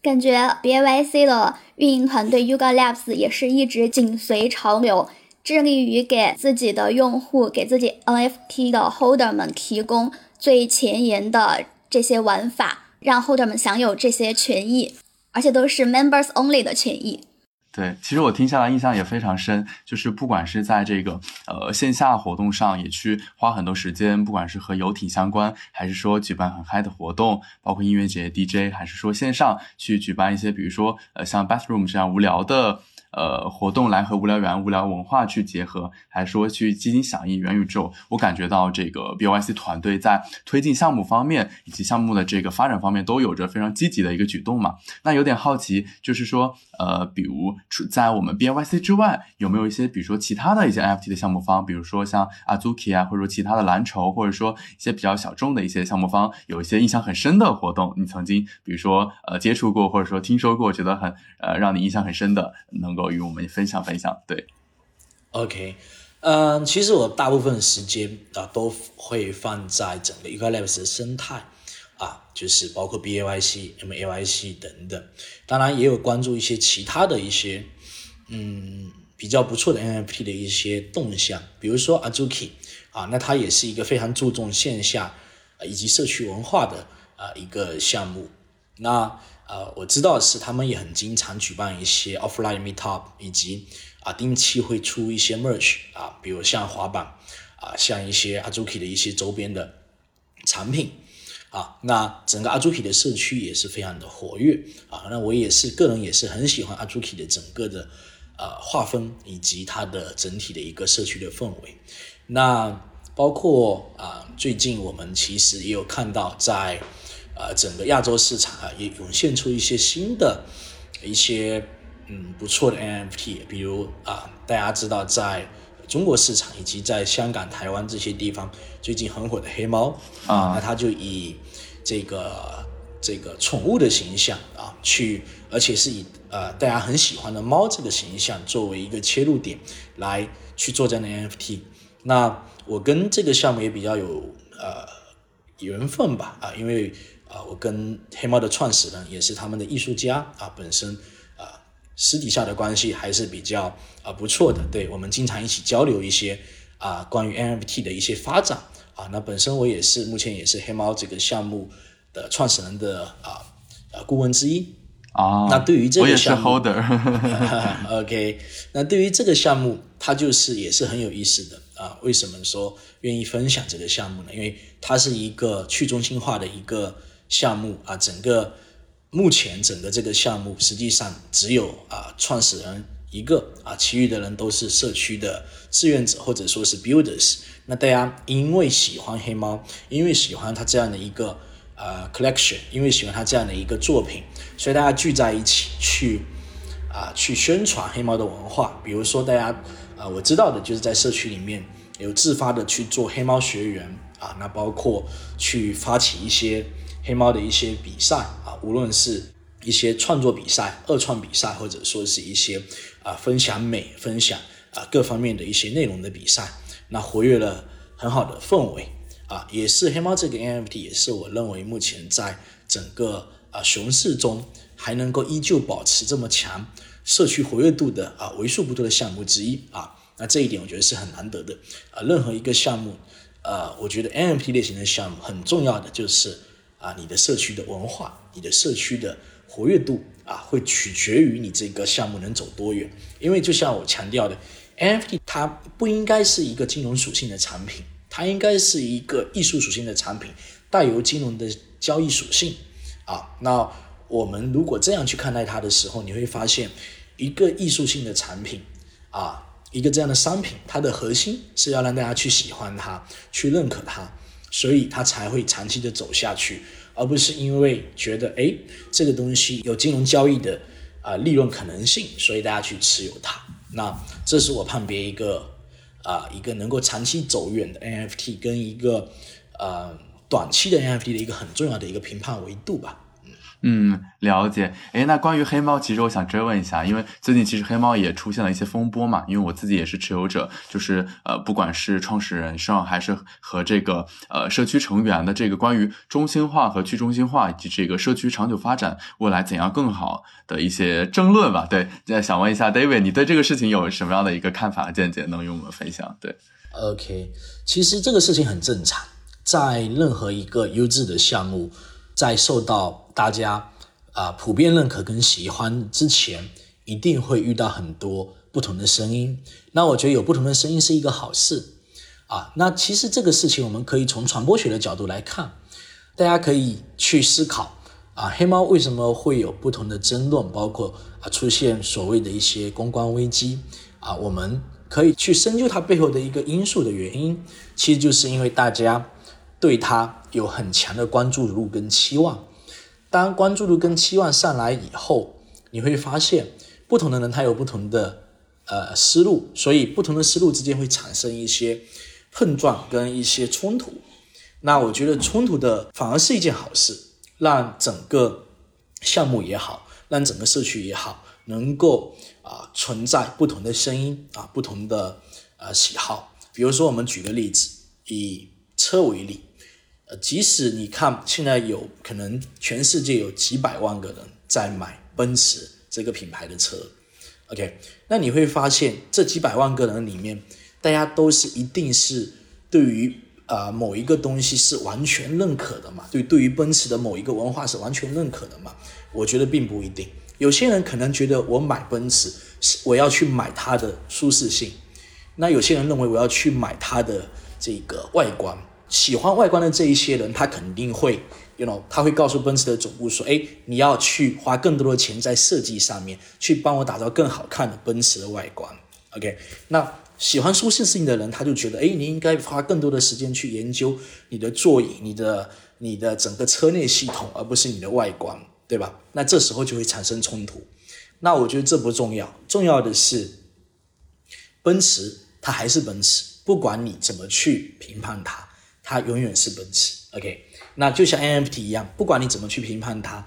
感觉 B A Y C 的运营团队 Yuga Labs 也是一直紧随潮流，致力于给自己的用户、给自己 NFT 的 Holder 们提供最前沿的这些玩法，让 Holder 们享有这些权益，而且都是 Members Only 的权益。对，其实我听下来印象也非常深，就是不管是在这个呃线下活动上，也去花很多时间，不管是和游艇相关，还是说举办很嗨的活动，包括音乐节 DJ，还是说线上去举办一些，比如说呃像 Bathroom 这样无聊的。呃，活动来和无聊园、无聊文化去结合，还说去积极响应元宇宙？我感觉到这个 BOYC 团队在推进项目方面以及项目的这个发展方面都有着非常积极的一个举动嘛。那有点好奇，就是说，呃，比如除在我们 B Y C 之外，有没有一些，比如说其他的一些 N F T 的项目方，比如说像 Azuki 啊，或者说其他的蓝筹，或者说一些比较小众的一些项目方，有一些印象很深的活动，你曾经比如说呃接触过，或者说听说过，觉得很呃让你印象很深的，能够。与我们分享分享，对，OK，嗯，其实我大部分时间啊都会放在整个 Yuga Labs 的生态啊，就是包括 B A Y C、M A Y C 等等，当然也有关注一些其他的一些嗯比较不错的 N F T 的一些动向，比如说 Azuki 啊，那它也是一个非常注重线下以及社区文化的啊一个项目，那。呃，我知道是他们也很经常举办一些 offline meetup，以及啊定期会出一些 merch 啊，比如像滑板啊，像一些 Azuki 的一些周边的产品啊。那整个 Azuki 的社区也是非常的活跃啊。那我也是个人也是很喜欢 Azuki 的整个的呃划分以及它的整体的一个社区的氛围。那包括啊，最近我们其实也有看到在。呃，整个亚洲市场啊，也涌现出一些新的、一些嗯不错的 NFT，比如啊，大家知道在中国市场以及在香港、台湾这些地方最近很火的黑猫啊，那它就以这个这个宠物的形象啊，去而且是以呃大家很喜欢的猫这个形象作为一个切入点来去做这样的 NFT。那我跟这个项目也比较有呃缘分吧啊，因为。啊，我跟黑猫的创始人也是他们的艺术家啊，本身啊私底下的关系还是比较啊不错的。对我们经常一起交流一些啊关于 NFT 的一些发展啊。那本身我也是目前也是黑猫这个项目的创始人的啊啊顾问之一啊。那对于这个项目，OK，那对于这个项目，它就是也是很有意思的啊。为什么说愿意分享这个项目呢？因为它是一个去中心化的一个。项目啊，整个目前整个这个项目实际上只有啊创始人一个啊，其余的人都是社区的志愿者或者说是 builders。那大家因为喜欢黑猫，因为喜欢它这样的一个呃 collection，因为喜欢它这样的一个作品，所以大家聚在一起去啊去宣传黑猫的文化。比如说大家啊我知道的就是在社区里面有自发的去做黑猫学员啊，那包括去发起一些。黑猫的一些比赛啊，无论是一些创作比赛、二创比赛，或者说是一些啊分享美、分享啊各方面的一些内容的比赛，那活跃了很好的氛围啊，也是黑猫这个 NFT 也是我认为目前在整个啊熊市中还能够依旧保持这么强社区活跃度的啊为数不多的项目之一啊。那这一点我觉得是很难得的啊。任何一个项目，呃，我觉得 NFT 类型的项目很重要的就是啊，你的社区的文化，你的社区的活跃度啊，会取决于你这个项目能走多远。因为就像我强调的，NFT 它不应该是一个金融属性的产品，它应该是一个艺术属性的产品，带有金融的交易属性啊。那我们如果这样去看待它的时候，你会发现一个艺术性的产品啊。一个这样的商品，它的核心是要让大家去喜欢它，去认可它，所以它才会长期的走下去，而不是因为觉得哎这个东西有金融交易的啊利润可能性，所以大家去持有它。那这是我判别一个啊一个能够长期走远的 NFT 跟一个呃短期的 NFT 的一个很重要的一个评判维度吧。嗯，了解。哎，那关于黑猫，其实我想追问一下，因为最近其实黑猫也出现了一些风波嘛。因为我自己也是持有者，就是呃，不管是创始人上还是和这个呃社区成员的这个关于中心化和去中心化以及这个社区长久发展未来怎样更好的一些争论吧。对，那想问一下 David，你对这个事情有什么样的一个看法和见解，能与我们分享？对，OK，其实这个事情很正常，在任何一个优质的项目。在受到大家啊普遍认可跟喜欢之前，一定会遇到很多不同的声音。那我觉得有不同的声音是一个好事啊。那其实这个事情我们可以从传播学的角度来看，大家可以去思考啊，黑猫为什么会有不同的争论，包括啊出现所谓的一些公关危机啊，我们可以去深究它背后的一个因素的原因，其实就是因为大家。对它有很强的关注度跟期望，当关注度跟期望上来以后，你会发现不同的人他有不同的呃思路，所以不同的思路之间会产生一些碰撞跟一些冲突。那我觉得冲突的反而是一件好事，让整个项目也好，让整个社区也好，能够啊存在不同的声音啊，不同的呃喜好。比如说，我们举个例子，以车为例。即使你看现在有可能全世界有几百万个人在买奔驰这个品牌的车，OK，那你会发现这几百万个人里面，大家都是一定是对于啊某一个东西是完全认可的嘛？对，对于奔驰的某一个文化是完全认可的嘛？我觉得并不一定。有些人可能觉得我买奔驰是我要去买它的舒适性，那有些人认为我要去买它的这个外观。喜欢外观的这一些人，他肯定会，you know，他会告诉奔驰的总部说：“哎，你要去花更多的钱在设计上面，去帮我打造更好看的奔驰的外观。” OK，那喜欢舒适性的人，他就觉得：“哎，你应该花更多的时间去研究你的座椅、你的、你的整个车内系统，而不是你的外观，对吧？”那这时候就会产生冲突。那我觉得这不重要，重要的是，奔驰它还是奔驰，不管你怎么去评判它。它永远是奔驰，OK，那就像 NFT 一样，不管你怎么去评判它，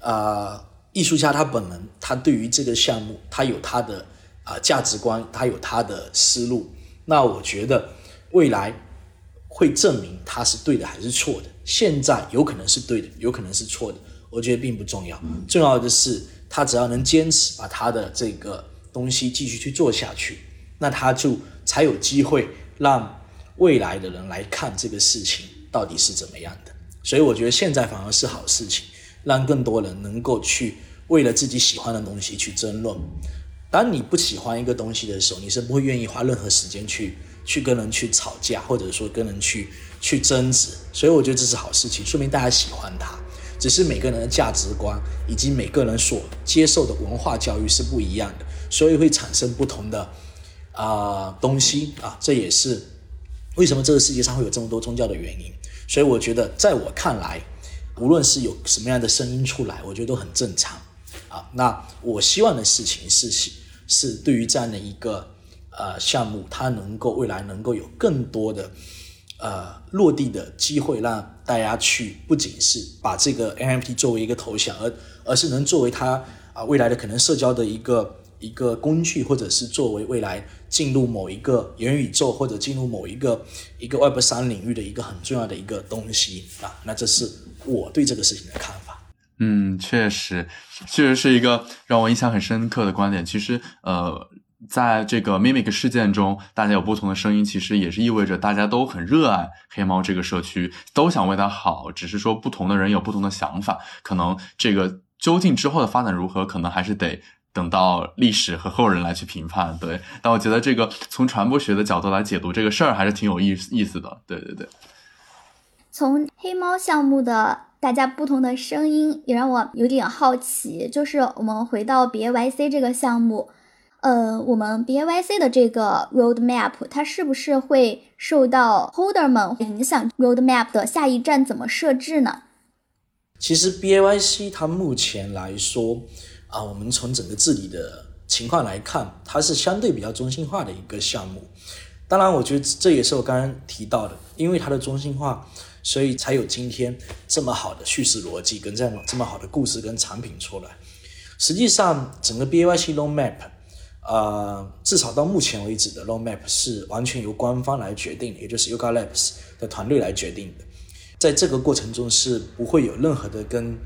呃，艺术家他本人，他对于这个项目，他有他的啊价值观，他有他的思路。那我觉得未来会证明他是对的还是错的。现在有可能是对的，有可能是错的，我觉得并不重要。重要的是他只要能坚持把他的这个东西继续去做下去，那他就才有机会让。未来的人来看这个事情到底是怎么样的，所以我觉得现在反而是好事情，让更多人能够去为了自己喜欢的东西去争论。当你不喜欢一个东西的时候，你是不会愿意花任何时间去去跟人去吵架，或者说跟人去去争执。所以我觉得这是好事情，说明大家喜欢它。只是每个人的价值观以及每个人所接受的文化教育是不一样的，所以会产生不同的啊东西啊，这也是。为什么这个世界上会有这么多宗教的原因？所以我觉得，在我看来，无论是有什么样的声音出来，我觉得都很正常啊。那我希望的事情是，是对于这样的一个呃项目，它能够未来能够有更多的呃落地的机会，让大家去不仅是把这个 NFT 作为一个头像，而而是能作为它啊未来的可能社交的一个一个工具，或者是作为未来进入某一个元宇宙或者进入某一个一个 Web 三领域的一个很重要的一个东西啊。那这是我对这个事情的看法。嗯，确实，确实是一个让我印象很深刻的观点。其实，呃，在这个 Mimic 事件中，大家有不同的声音，其实也是意味着大家都很热爱黑猫这个社区，都想为它好。只是说，不同的人有不同的想法，可能这个究竟之后的发展如何，可能还是得等到历史和后人来去评判。对，但我觉得这个从传播学的角度来解读这个事儿，还是挺有意意思的。对对对。从黑猫项目的大家不同的声音，也让我有点好奇。就是我们回到 BAYC 这个项目，呃，我们 BAYC 的这个 roadmap，它是不是会受到 holder 们影响？roadmap 的下一站怎么设置呢？其实 BAYC 它目前来说啊，我们从整个治理的情况来看，它是相对比较中心化的一个项目。当然，我觉得这也是我刚刚提到的，因为它的中心化。所以才有今天这么好的叙事逻辑，跟这样这么好的故事跟产品出来。实际上，整个 B A Y C Long Map，呃，至少到目前为止的 Long Map 是完全由官方来决定，也就是 Yuga Labs 的团队来决定的。在这个过程中是不会有任何的跟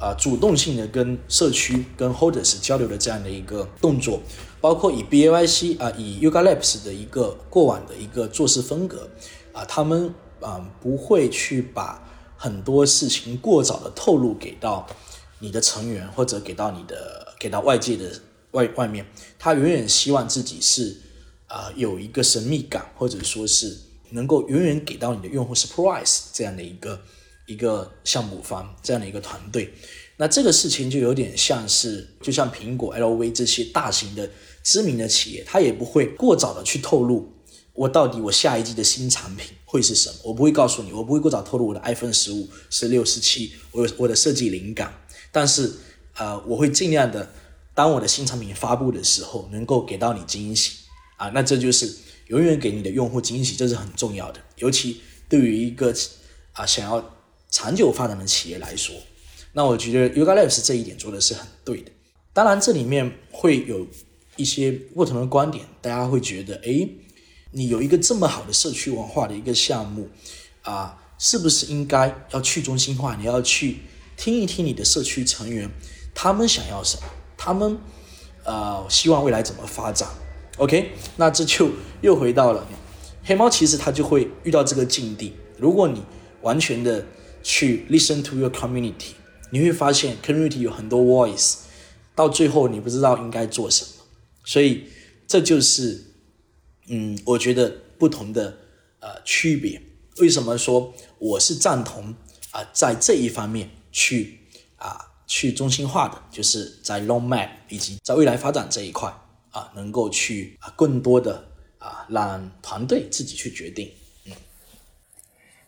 啊主动性的跟社区跟 Holders 交流的这样的一个动作，包括以 B A Y C 啊以 Yuga Labs 的一个过往的一个做事风格啊，他们。啊，不会去把很多事情过早的透露给到你的成员，或者给到你的给到外界的外外面。他永远希望自己是啊有一个神秘感，或者说是能够永远给到你的用户 surprise 这样的一个一个项目方这样的一个团队。那这个事情就有点像是，就像苹果、LV 这些大型的知名的企业，它也不会过早的去透露。我到底我下一季的新产品会是什么？我不会告诉你，我不会过早透露我的 iPhone 十五、十六、十七，我有我的设计灵感。但是，呃，我会尽量的，当我的新产品发布的时候，能够给到你惊喜啊。那这就是永远给你的用户惊喜，这是很重要的。尤其对于一个啊想要长久发展的企业来说，那我觉得 Yuga Labs 这一点做的是很对的。当然，这里面会有一些不同的观点，大家会觉得，哎。你有一个这么好的社区文化的一个项目，啊，是不是应该要去中心化？你要去听一听你的社区成员，他们想要什么？他们，呃，希望未来怎么发展？OK，那这就又回到了黑猫，其实它就会遇到这个境地。如果你完全的去 listen to your community，你会发现 community 有很多 voice，到最后你不知道应该做什么。所以这就是。嗯，我觉得不同的呃区别，为什么说我是赞同啊，在这一方面去啊去中心化的，就是在 long map 以及在未来发展这一块啊，能够去啊更多的啊让团队自己去决定。嗯，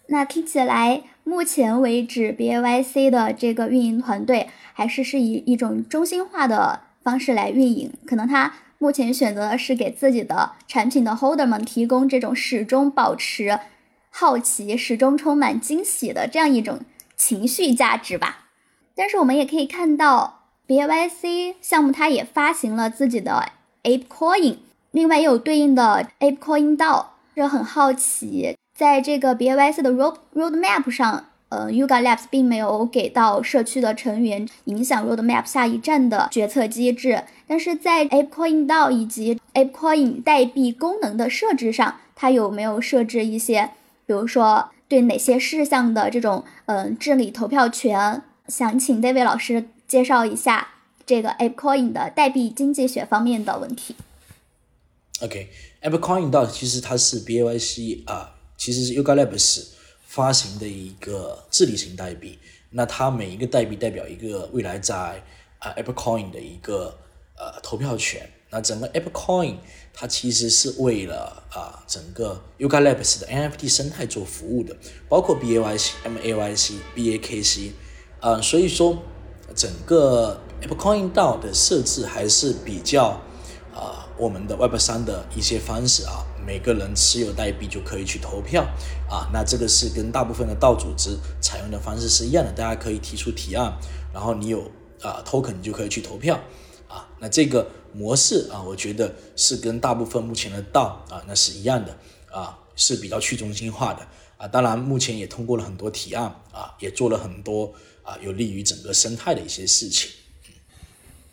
那听起来目前为止，B A Y C 的这个运营团队还是是以一种中心化的方式来运营，可能它。目前选择的是给自己的产品的 holder 们提供这种始终保持好奇、始终充满惊喜的这样一种情绪价值吧。但是我们也可以看到，B A Y C 项目它也发行了自己的 Ape Coin，另外也有对应的 Ape Coin DAO。这很好奇，在这个 BYC 的 road roadmap 上。呃，Yuga Labs 并没有给到社区的成员影响 Roadmap 下一站的决策机制，但是在 ApeCoin DAO 以及 ApeCoin 代币功能的设置上，它有没有设置一些，比如说对哪些事项的这种嗯治理投票权？想请 David 老师介绍一下这个 ApeCoin 的代币经济学方面的问题。OK，ApeCoin DAO 其实它是 BYC 啊，其实是 Yuga Labs。发行的一个治理型代币，那它每一个代币代表一个未来在啊 Apple Coin 的一个呃投票权。那整个 Apple Coin 它其实是为了啊整个 Yuga Labs 的 NFT 生态做服务的，包括 BAYC、MAYC、BAKC，呃，所以说整个 Apple Coin DAO 的设置还是比较啊我们的 Web 三的一些方式啊。每个人持有代币就可以去投票啊，那这个是跟大部分的道组织采用的方式是一样的，大家可以提出提案，然后你有啊 token 你就可以去投票啊。那这个模式啊，我觉得是跟大部分目前的道啊那是一样的啊，是比较去中心化的啊。当然，目前也通过了很多提案啊，也做了很多啊有利于整个生态的一些事情。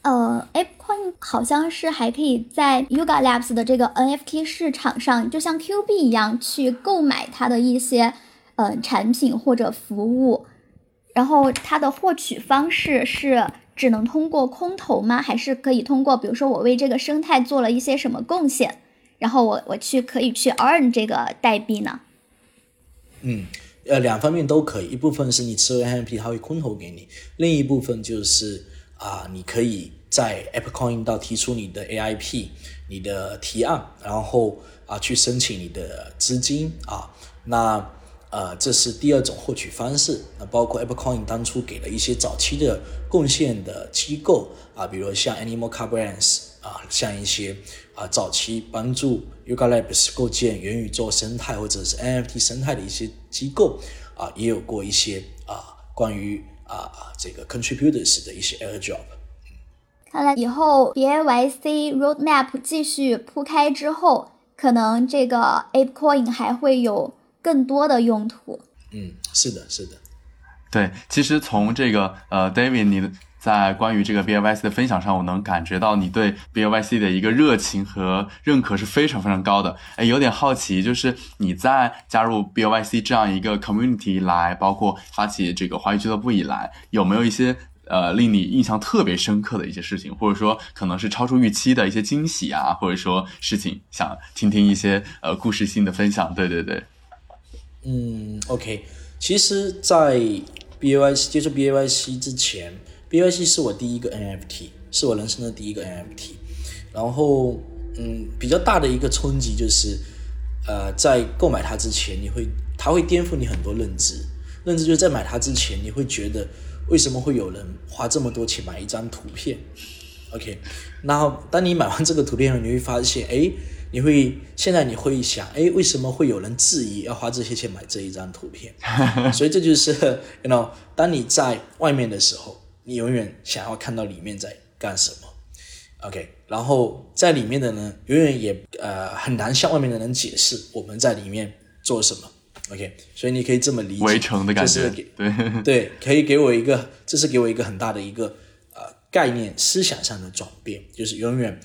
呃，ApeCoin 好像是还可以在 Yuga Labs 的这个 NFT 市场上，就像 Q 币一样去购买它的一些呃产品或者服务。然后它的获取方式是只能通过空投吗？还是可以通过，比如说我为这个生态做了一些什么贡献，然后我我去可以去 earn 这个代币呢？嗯，呃，两方面都可以，一部分是你持有 NFT，它会空投给你；另一部分就是啊，你可以在 AppCoin 到提出你的 AIP、你的提案，然后啊去申请你的资金啊，那。呃，这是第二种获取方式。那包括 AppleCoin 当初给了一些早期的贡献的机构啊，比如像 Animal Car Brands 啊，像一些啊早期帮助 Yuga Labs 构建元宇宙生态或者是 NFT 生态的一些机构啊，也有过一些啊关于啊这个 Contributors 的一些 Airdrop。看来以后 BAYC Roadmap 继续铺开之后，可能这个 ApeCoin 还会有。更多的用途，嗯，是的，是的，对，其实从这个呃，David，你在关于这个 B A Y C 的分享上，我能感觉到你对 B A Y C 的一个热情和认可是非常非常高的。哎，有点好奇，就是你在加入 B A Y C 这样一个 community 来，包括发起这个华语俱乐部以来，有没有一些呃令你印象特别深刻的一些事情，或者说可能是超出预期的一些惊喜啊，或者说事情，想听听一些呃故事性的分享？对对对。嗯，OK，其实，在 B A Y C 接触 B A Y C 之前 B Y C 是我第一个 N F T，是我人生的第一个 N F T。然后，嗯，比较大的一个冲击就是，呃，在购买它之前，你会，它会颠覆你很多认知。认知就是在买它之前，你会觉得为什么会有人花这么多钱买一张图片？OK，然后当你买完这个图片后，你会发现，哎。你会现在你会想，哎，为什么会有人质疑要花这些钱买这一张图片？所以这就是，you know，当你在外面的时候，你永远想要看到里面在干什么，OK？然后在里面的呢，永远也呃很难向外面的人解释我们在里面做什么，OK？所以你可以这么理解，围城的感觉，对 对，可以给我一个，这是给我一个很大的一个呃概念思想上的转变，就是永远。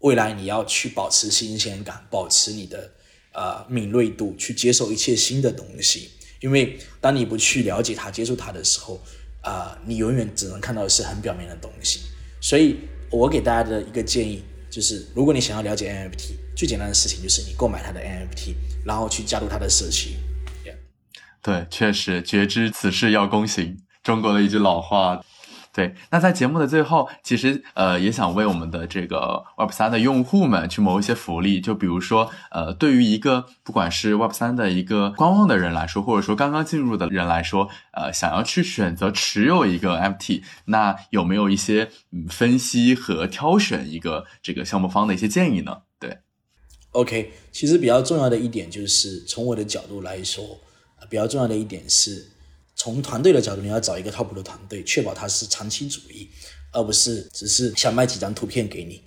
未来你要去保持新鲜感，保持你的呃敏锐度，去接受一切新的东西。因为当你不去了解它、接触它的时候，啊，你永远只能看到的是很表面的东西。所以我给大家的一个建议就是，如果你想要了解 NFT，最简单的事情就是你购买它的 NFT，然后去加入它的社区。对，确实，觉知此事要躬行，中国的一句老话。对，那在节目的最后，其实呃也想为我们的这个 Web 三的用户们去谋一些福利，就比如说呃对于一个不管是 Web 三的一个观望的人来说，或者说刚刚进入的人来说，呃想要去选择持有一个 FT，那有没有一些嗯分析和挑选一个这个项目方的一些建议呢？对，OK，其实比较重要的一点就是从我的角度来说，比较重要的一点是。从团队的角度，你要找一个靠谱的团队，确保它是长期主义，而不是只是想卖几张图片给你。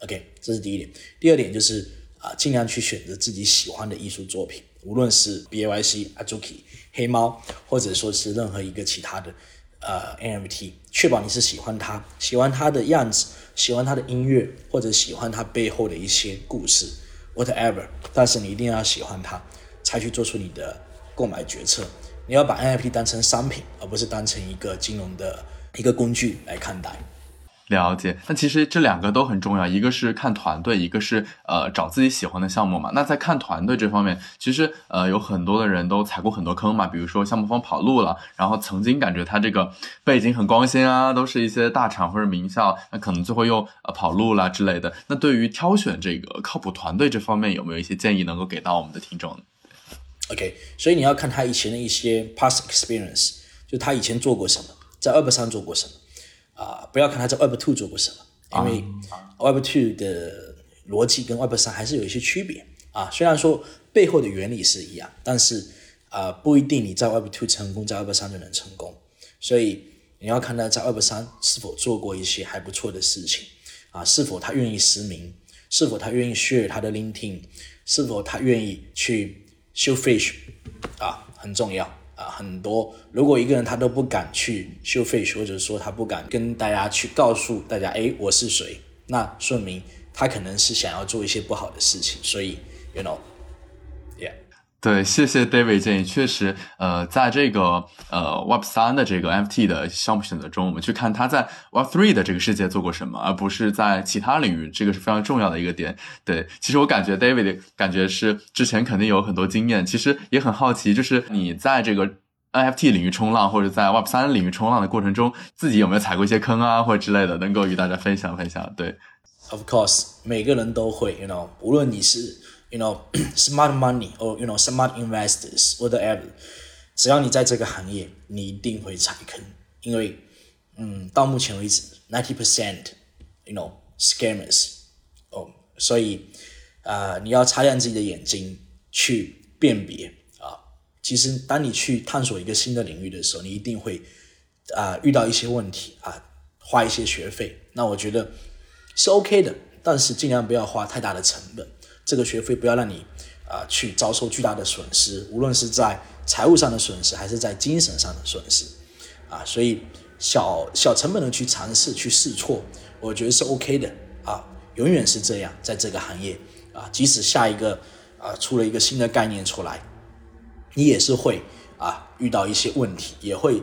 OK，这是第一点。第二点就是啊，尽量去选择自己喜欢的艺术作品，无论是 BAYC、Azuki、黑猫，或者说是任何一个其他的呃 NFT，确保你是喜欢它，喜欢它的样子，喜欢它的音乐，或者喜欢它背后的一些故事，whatever。但是你一定要喜欢它，才去做出你的购买决策。你要把 NFT 当成商品，而不是当成一个金融的一个工具来看待。了解，那其实这两个都很重要，一个是看团队，一个是呃找自己喜欢的项目嘛。那在看团队这方面，其实呃有很多的人都踩过很多坑嘛，比如说项目方跑路了，然后曾经感觉他这个背景很光鲜啊，都是一些大厂或者名校，那可能最后又呃跑路了之类的。那对于挑选这个靠谱团队这方面，有没有一些建议能够给到我们的听众？OK，所以你要看他以前的一些 past experience，就他以前做过什么，在 Web 三做过什么，啊，不要看他在 Web two 做过什么，因为 Web two 的逻辑跟 Web 三还是有一些区别啊。虽然说背后的原理是一样，但是啊，不一定你在 Web two 成功，在 Web 三就能成功。所以你要看他在 Web 三是否做过一些还不错的事情。啊，是否他愿意实名，是否他愿意 share 他的 LinkedIn，是否他愿意去 show fish 啊，很重要啊，很多。如果一个人他都不敢去 show fish，或者说他不敢跟大家去告诉大家，哎，我是谁，那说明他可能是想要做一些不好的事情，所以，you know。对，谢谢 David 建议。确实，呃，在这个呃 Web 三的这个 NFT 的项目选择中，我们去看他在 Web three 的这个世界做过什么，而不是在其他领域，这个是非常重要的一个点。对，其实我感觉 David 感觉是之前肯定有很多经验，其实也很好奇，就是你在这个 NFT 领域冲浪，或者在 Web 三领域冲浪的过程中，自己有没有踩过一些坑啊，或者之类的，能够与大家分享分享？对，Of course，每个人都会，you know，无论你是。You know smart money or you know smart investors whatever，只要你在这个行业，你一定会踩坑，因为嗯，到目前为止，ninety percent you know scammers 哦，所以啊、呃，你要擦亮自己的眼睛去辨别啊。其实，当你去探索一个新的领域的时候，你一定会啊、遇到一些问题啊，花一些学费。那我觉得是 OK 的，但是尽量不要花太大的成本。这个学费不要让你啊去遭受巨大的损失，无论是在财务上的损失，还是在精神上的损失，啊，所以小小成本的去尝试去试错，我觉得是 OK 的啊，永远是这样，在这个行业啊，即使下一个啊出了一个新的概念出来，你也是会啊遇到一些问题，也会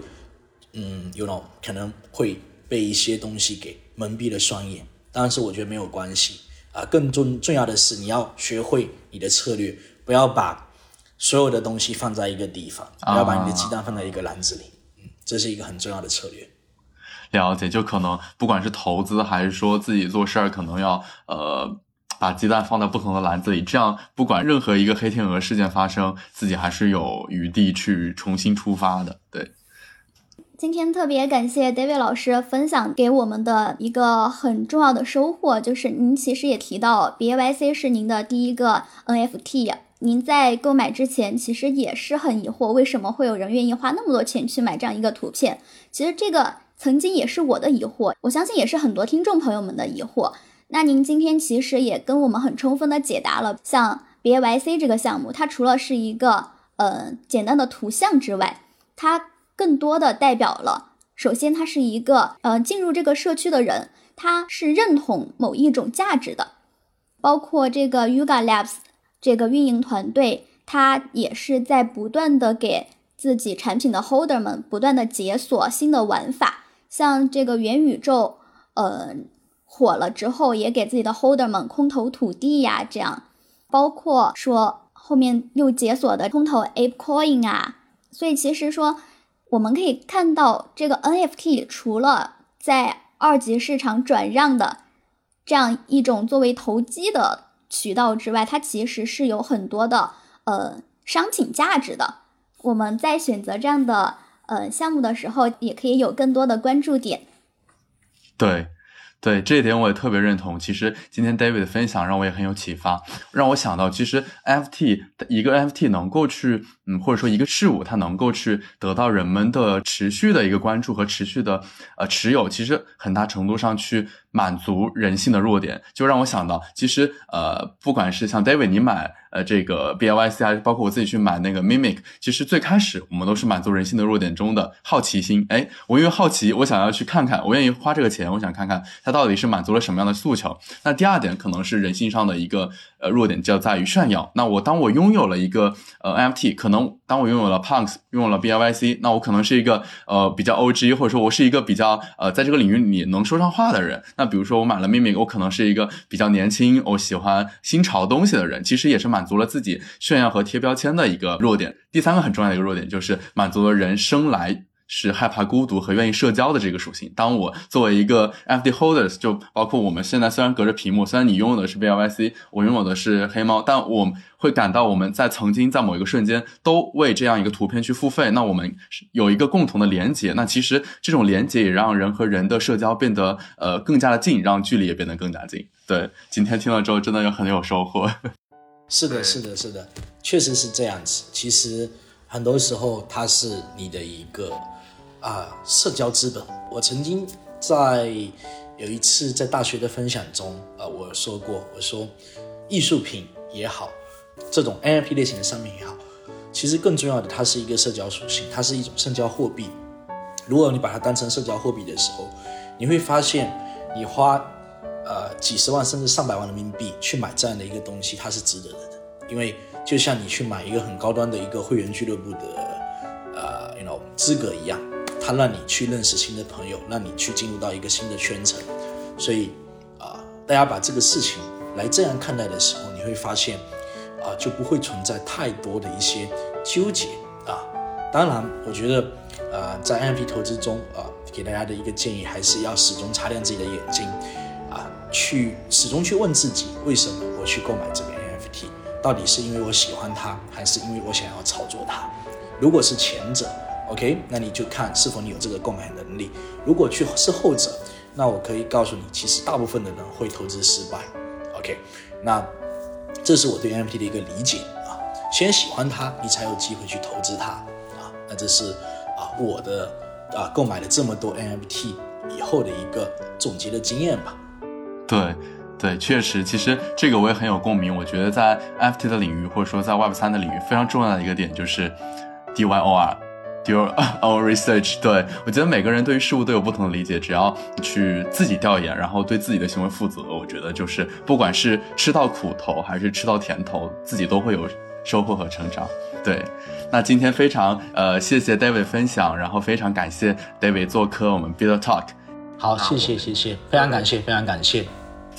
嗯，you know 可能会被一些东西给蒙蔽了双眼，但是我觉得没有关系。更重重要的是，你要学会你的策略，不要把所有的东西放在一个地方，不要把你的鸡蛋放在一个篮子里，嗯，这是一个很重要的策略。了解，就可能不管是投资还是说自己做事儿，可能要呃把鸡蛋放在不同的篮子里，这样不管任何一个黑天鹅事件发生，自己还是有余地去重新出发的，对。今天特别感谢 David 老师分享给我们的一个很重要的收获，就是您其实也提到 BAYC 是您的第一个 NFT。您在购买之前其实也是很疑惑，为什么会有人愿意花那么多钱去买这样一个图片？其实这个曾经也是我的疑惑，我相信也是很多听众朋友们的疑惑。那您今天其实也跟我们很充分的解答了，像 BAYC 这个项目，它除了是一个呃简单的图像之外，它更多的代表了，首先，他是一个呃进入这个社区的人，他是认同某一种价值的，包括这个 Yuga Labs 这个运营团队，他也是在不断的给自己产品的 Holder 们不断的解锁新的玩法，像这个元宇宙，呃火了之后，也给自己的 Holder 们空投土地呀，这样，包括说后面又解锁的空投 Ape Coin 啊，所以其实说。我们可以看到，这个 NFT 除了在二级市场转让的这样一种作为投机的渠道之外，它其实是有很多的呃商品价值的。我们在选择这样的呃项目的时候，也可以有更多的关注点。对。对这一点我也特别认同。其实今天 David 的分享让我也很有启发，让我想到，其实 NFT 一个 NFT 能够去，嗯，或者说一个事物它能够去得到人们的持续的一个关注和持续的呃持有，其实很大程度上去。满足人性的弱点，就让我想到，其实呃，不管是像 David 你买呃这个 B I Y C 还是包括我自己去买那个 Mimic，其实最开始我们都是满足人性的弱点中的好奇心。哎，我因为好奇，我想要去看看，我愿意花这个钱，我想看看它到底是满足了什么样的诉求。那第二点可能是人性上的一个呃弱点，就在于炫耀。那我当我拥有了一个呃 N F T，可能当我拥有了 Punks，拥有了 B I Y C，那我可能是一个呃比较 O G，或者说我是一个比较呃在这个领域里能说上话的人。那比如说我买了 Mimic，我可能是一个比较年轻，我喜欢新潮东西的人，其实也是满足了自己炫耀和贴标签的一个弱点。第三个很重要的一个弱点就是满足了人生来。是害怕孤独和愿意社交的这个属性。当我作为一个 FD holders，就包括我们现在虽然隔着屏幕，虽然你拥有的是 BLYC，我拥有的是黑猫，但我会感到我们在曾经在某一个瞬间都为这样一个图片去付费。那我们有一个共同的连接。那其实这种连接也让人和人的社交变得呃更加的近，让距离也变得更加近。对，今天听了之后真的有很有收获。是的，是的，是的，确实是这样子。其实很多时候它是你的一个。啊，社交资本。我曾经在有一次在大学的分享中，呃，我说过，我说艺术品也好，这种 NFT 类型的商品也好，其实更重要的，它是一个社交属性，它是一种社交货币。如果你把它当成社交货币的时候，你会发现，你花呃几十万甚至上百万人民币去买这样的一个东西，它是值得的。因为就像你去买一个很高端的一个会员俱乐部的呃，you know 资格一样。它让你去认识新的朋友，让你去进入到一个新的圈层，所以啊，大家把这个事情来这样看待的时候，你会发现啊，就不会存在太多的一些纠结啊。当然，我觉得啊，在 NFT 投资中啊，给大家的一个建议还是要始终擦亮自己的眼睛啊，去始终去问自己，为什么我去购买这个 NFT？到底是因为我喜欢它，还是因为我想要操作它？如果是前者，OK，那你就看是否你有这个购买能力。如果去是后者，那我可以告诉你，其实大部分的人会投资失败。OK，那这是我对 NFT 的一个理解啊。先喜欢它，你才有机会去投资它啊。那这是啊我的啊购买了这么多 NFT 以后的一个总结的经验吧。对对，确实，其实这个我也很有共鸣。我觉得在 NFT 的领域，或者说在 Web 三的领域，非常重要的一个点就是 DYOR。Your our research，对我觉得每个人对于事物都有不同的理解，只要去自己调研，然后对自己的行为负责，我觉得就是不管是吃到苦头还是吃到甜头，自己都会有收获和成长。对，那今天非常呃谢谢 David 分享，然后非常感谢 David 做客我们 Build Talk。好，谢谢谢谢，非常感谢非常感谢。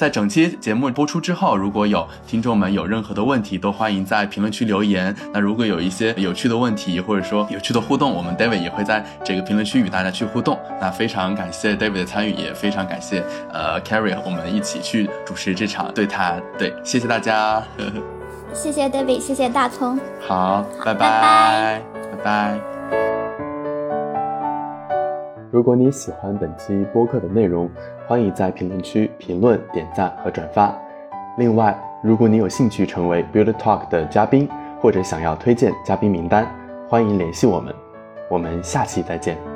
在整期节目播出之后，如果有听众们有任何的问题，都欢迎在评论区留言。那如果有一些有趣的问题，或者说有趣的互动，我们 David 也会在这个评论区与大家去互动。那非常感谢 David 的参与，也非常感谢呃 Carrie，我们一起去主持这场对谈。对，谢谢大家。谢谢 David，谢谢大葱。好，拜拜，拜拜。如果你喜欢本期播客的内容，欢迎在评论区评论、点赞和转发。另外，如果你有兴趣成为 Build Talk 的嘉宾，或者想要推荐嘉宾名单，欢迎联系我们。我们下期再见。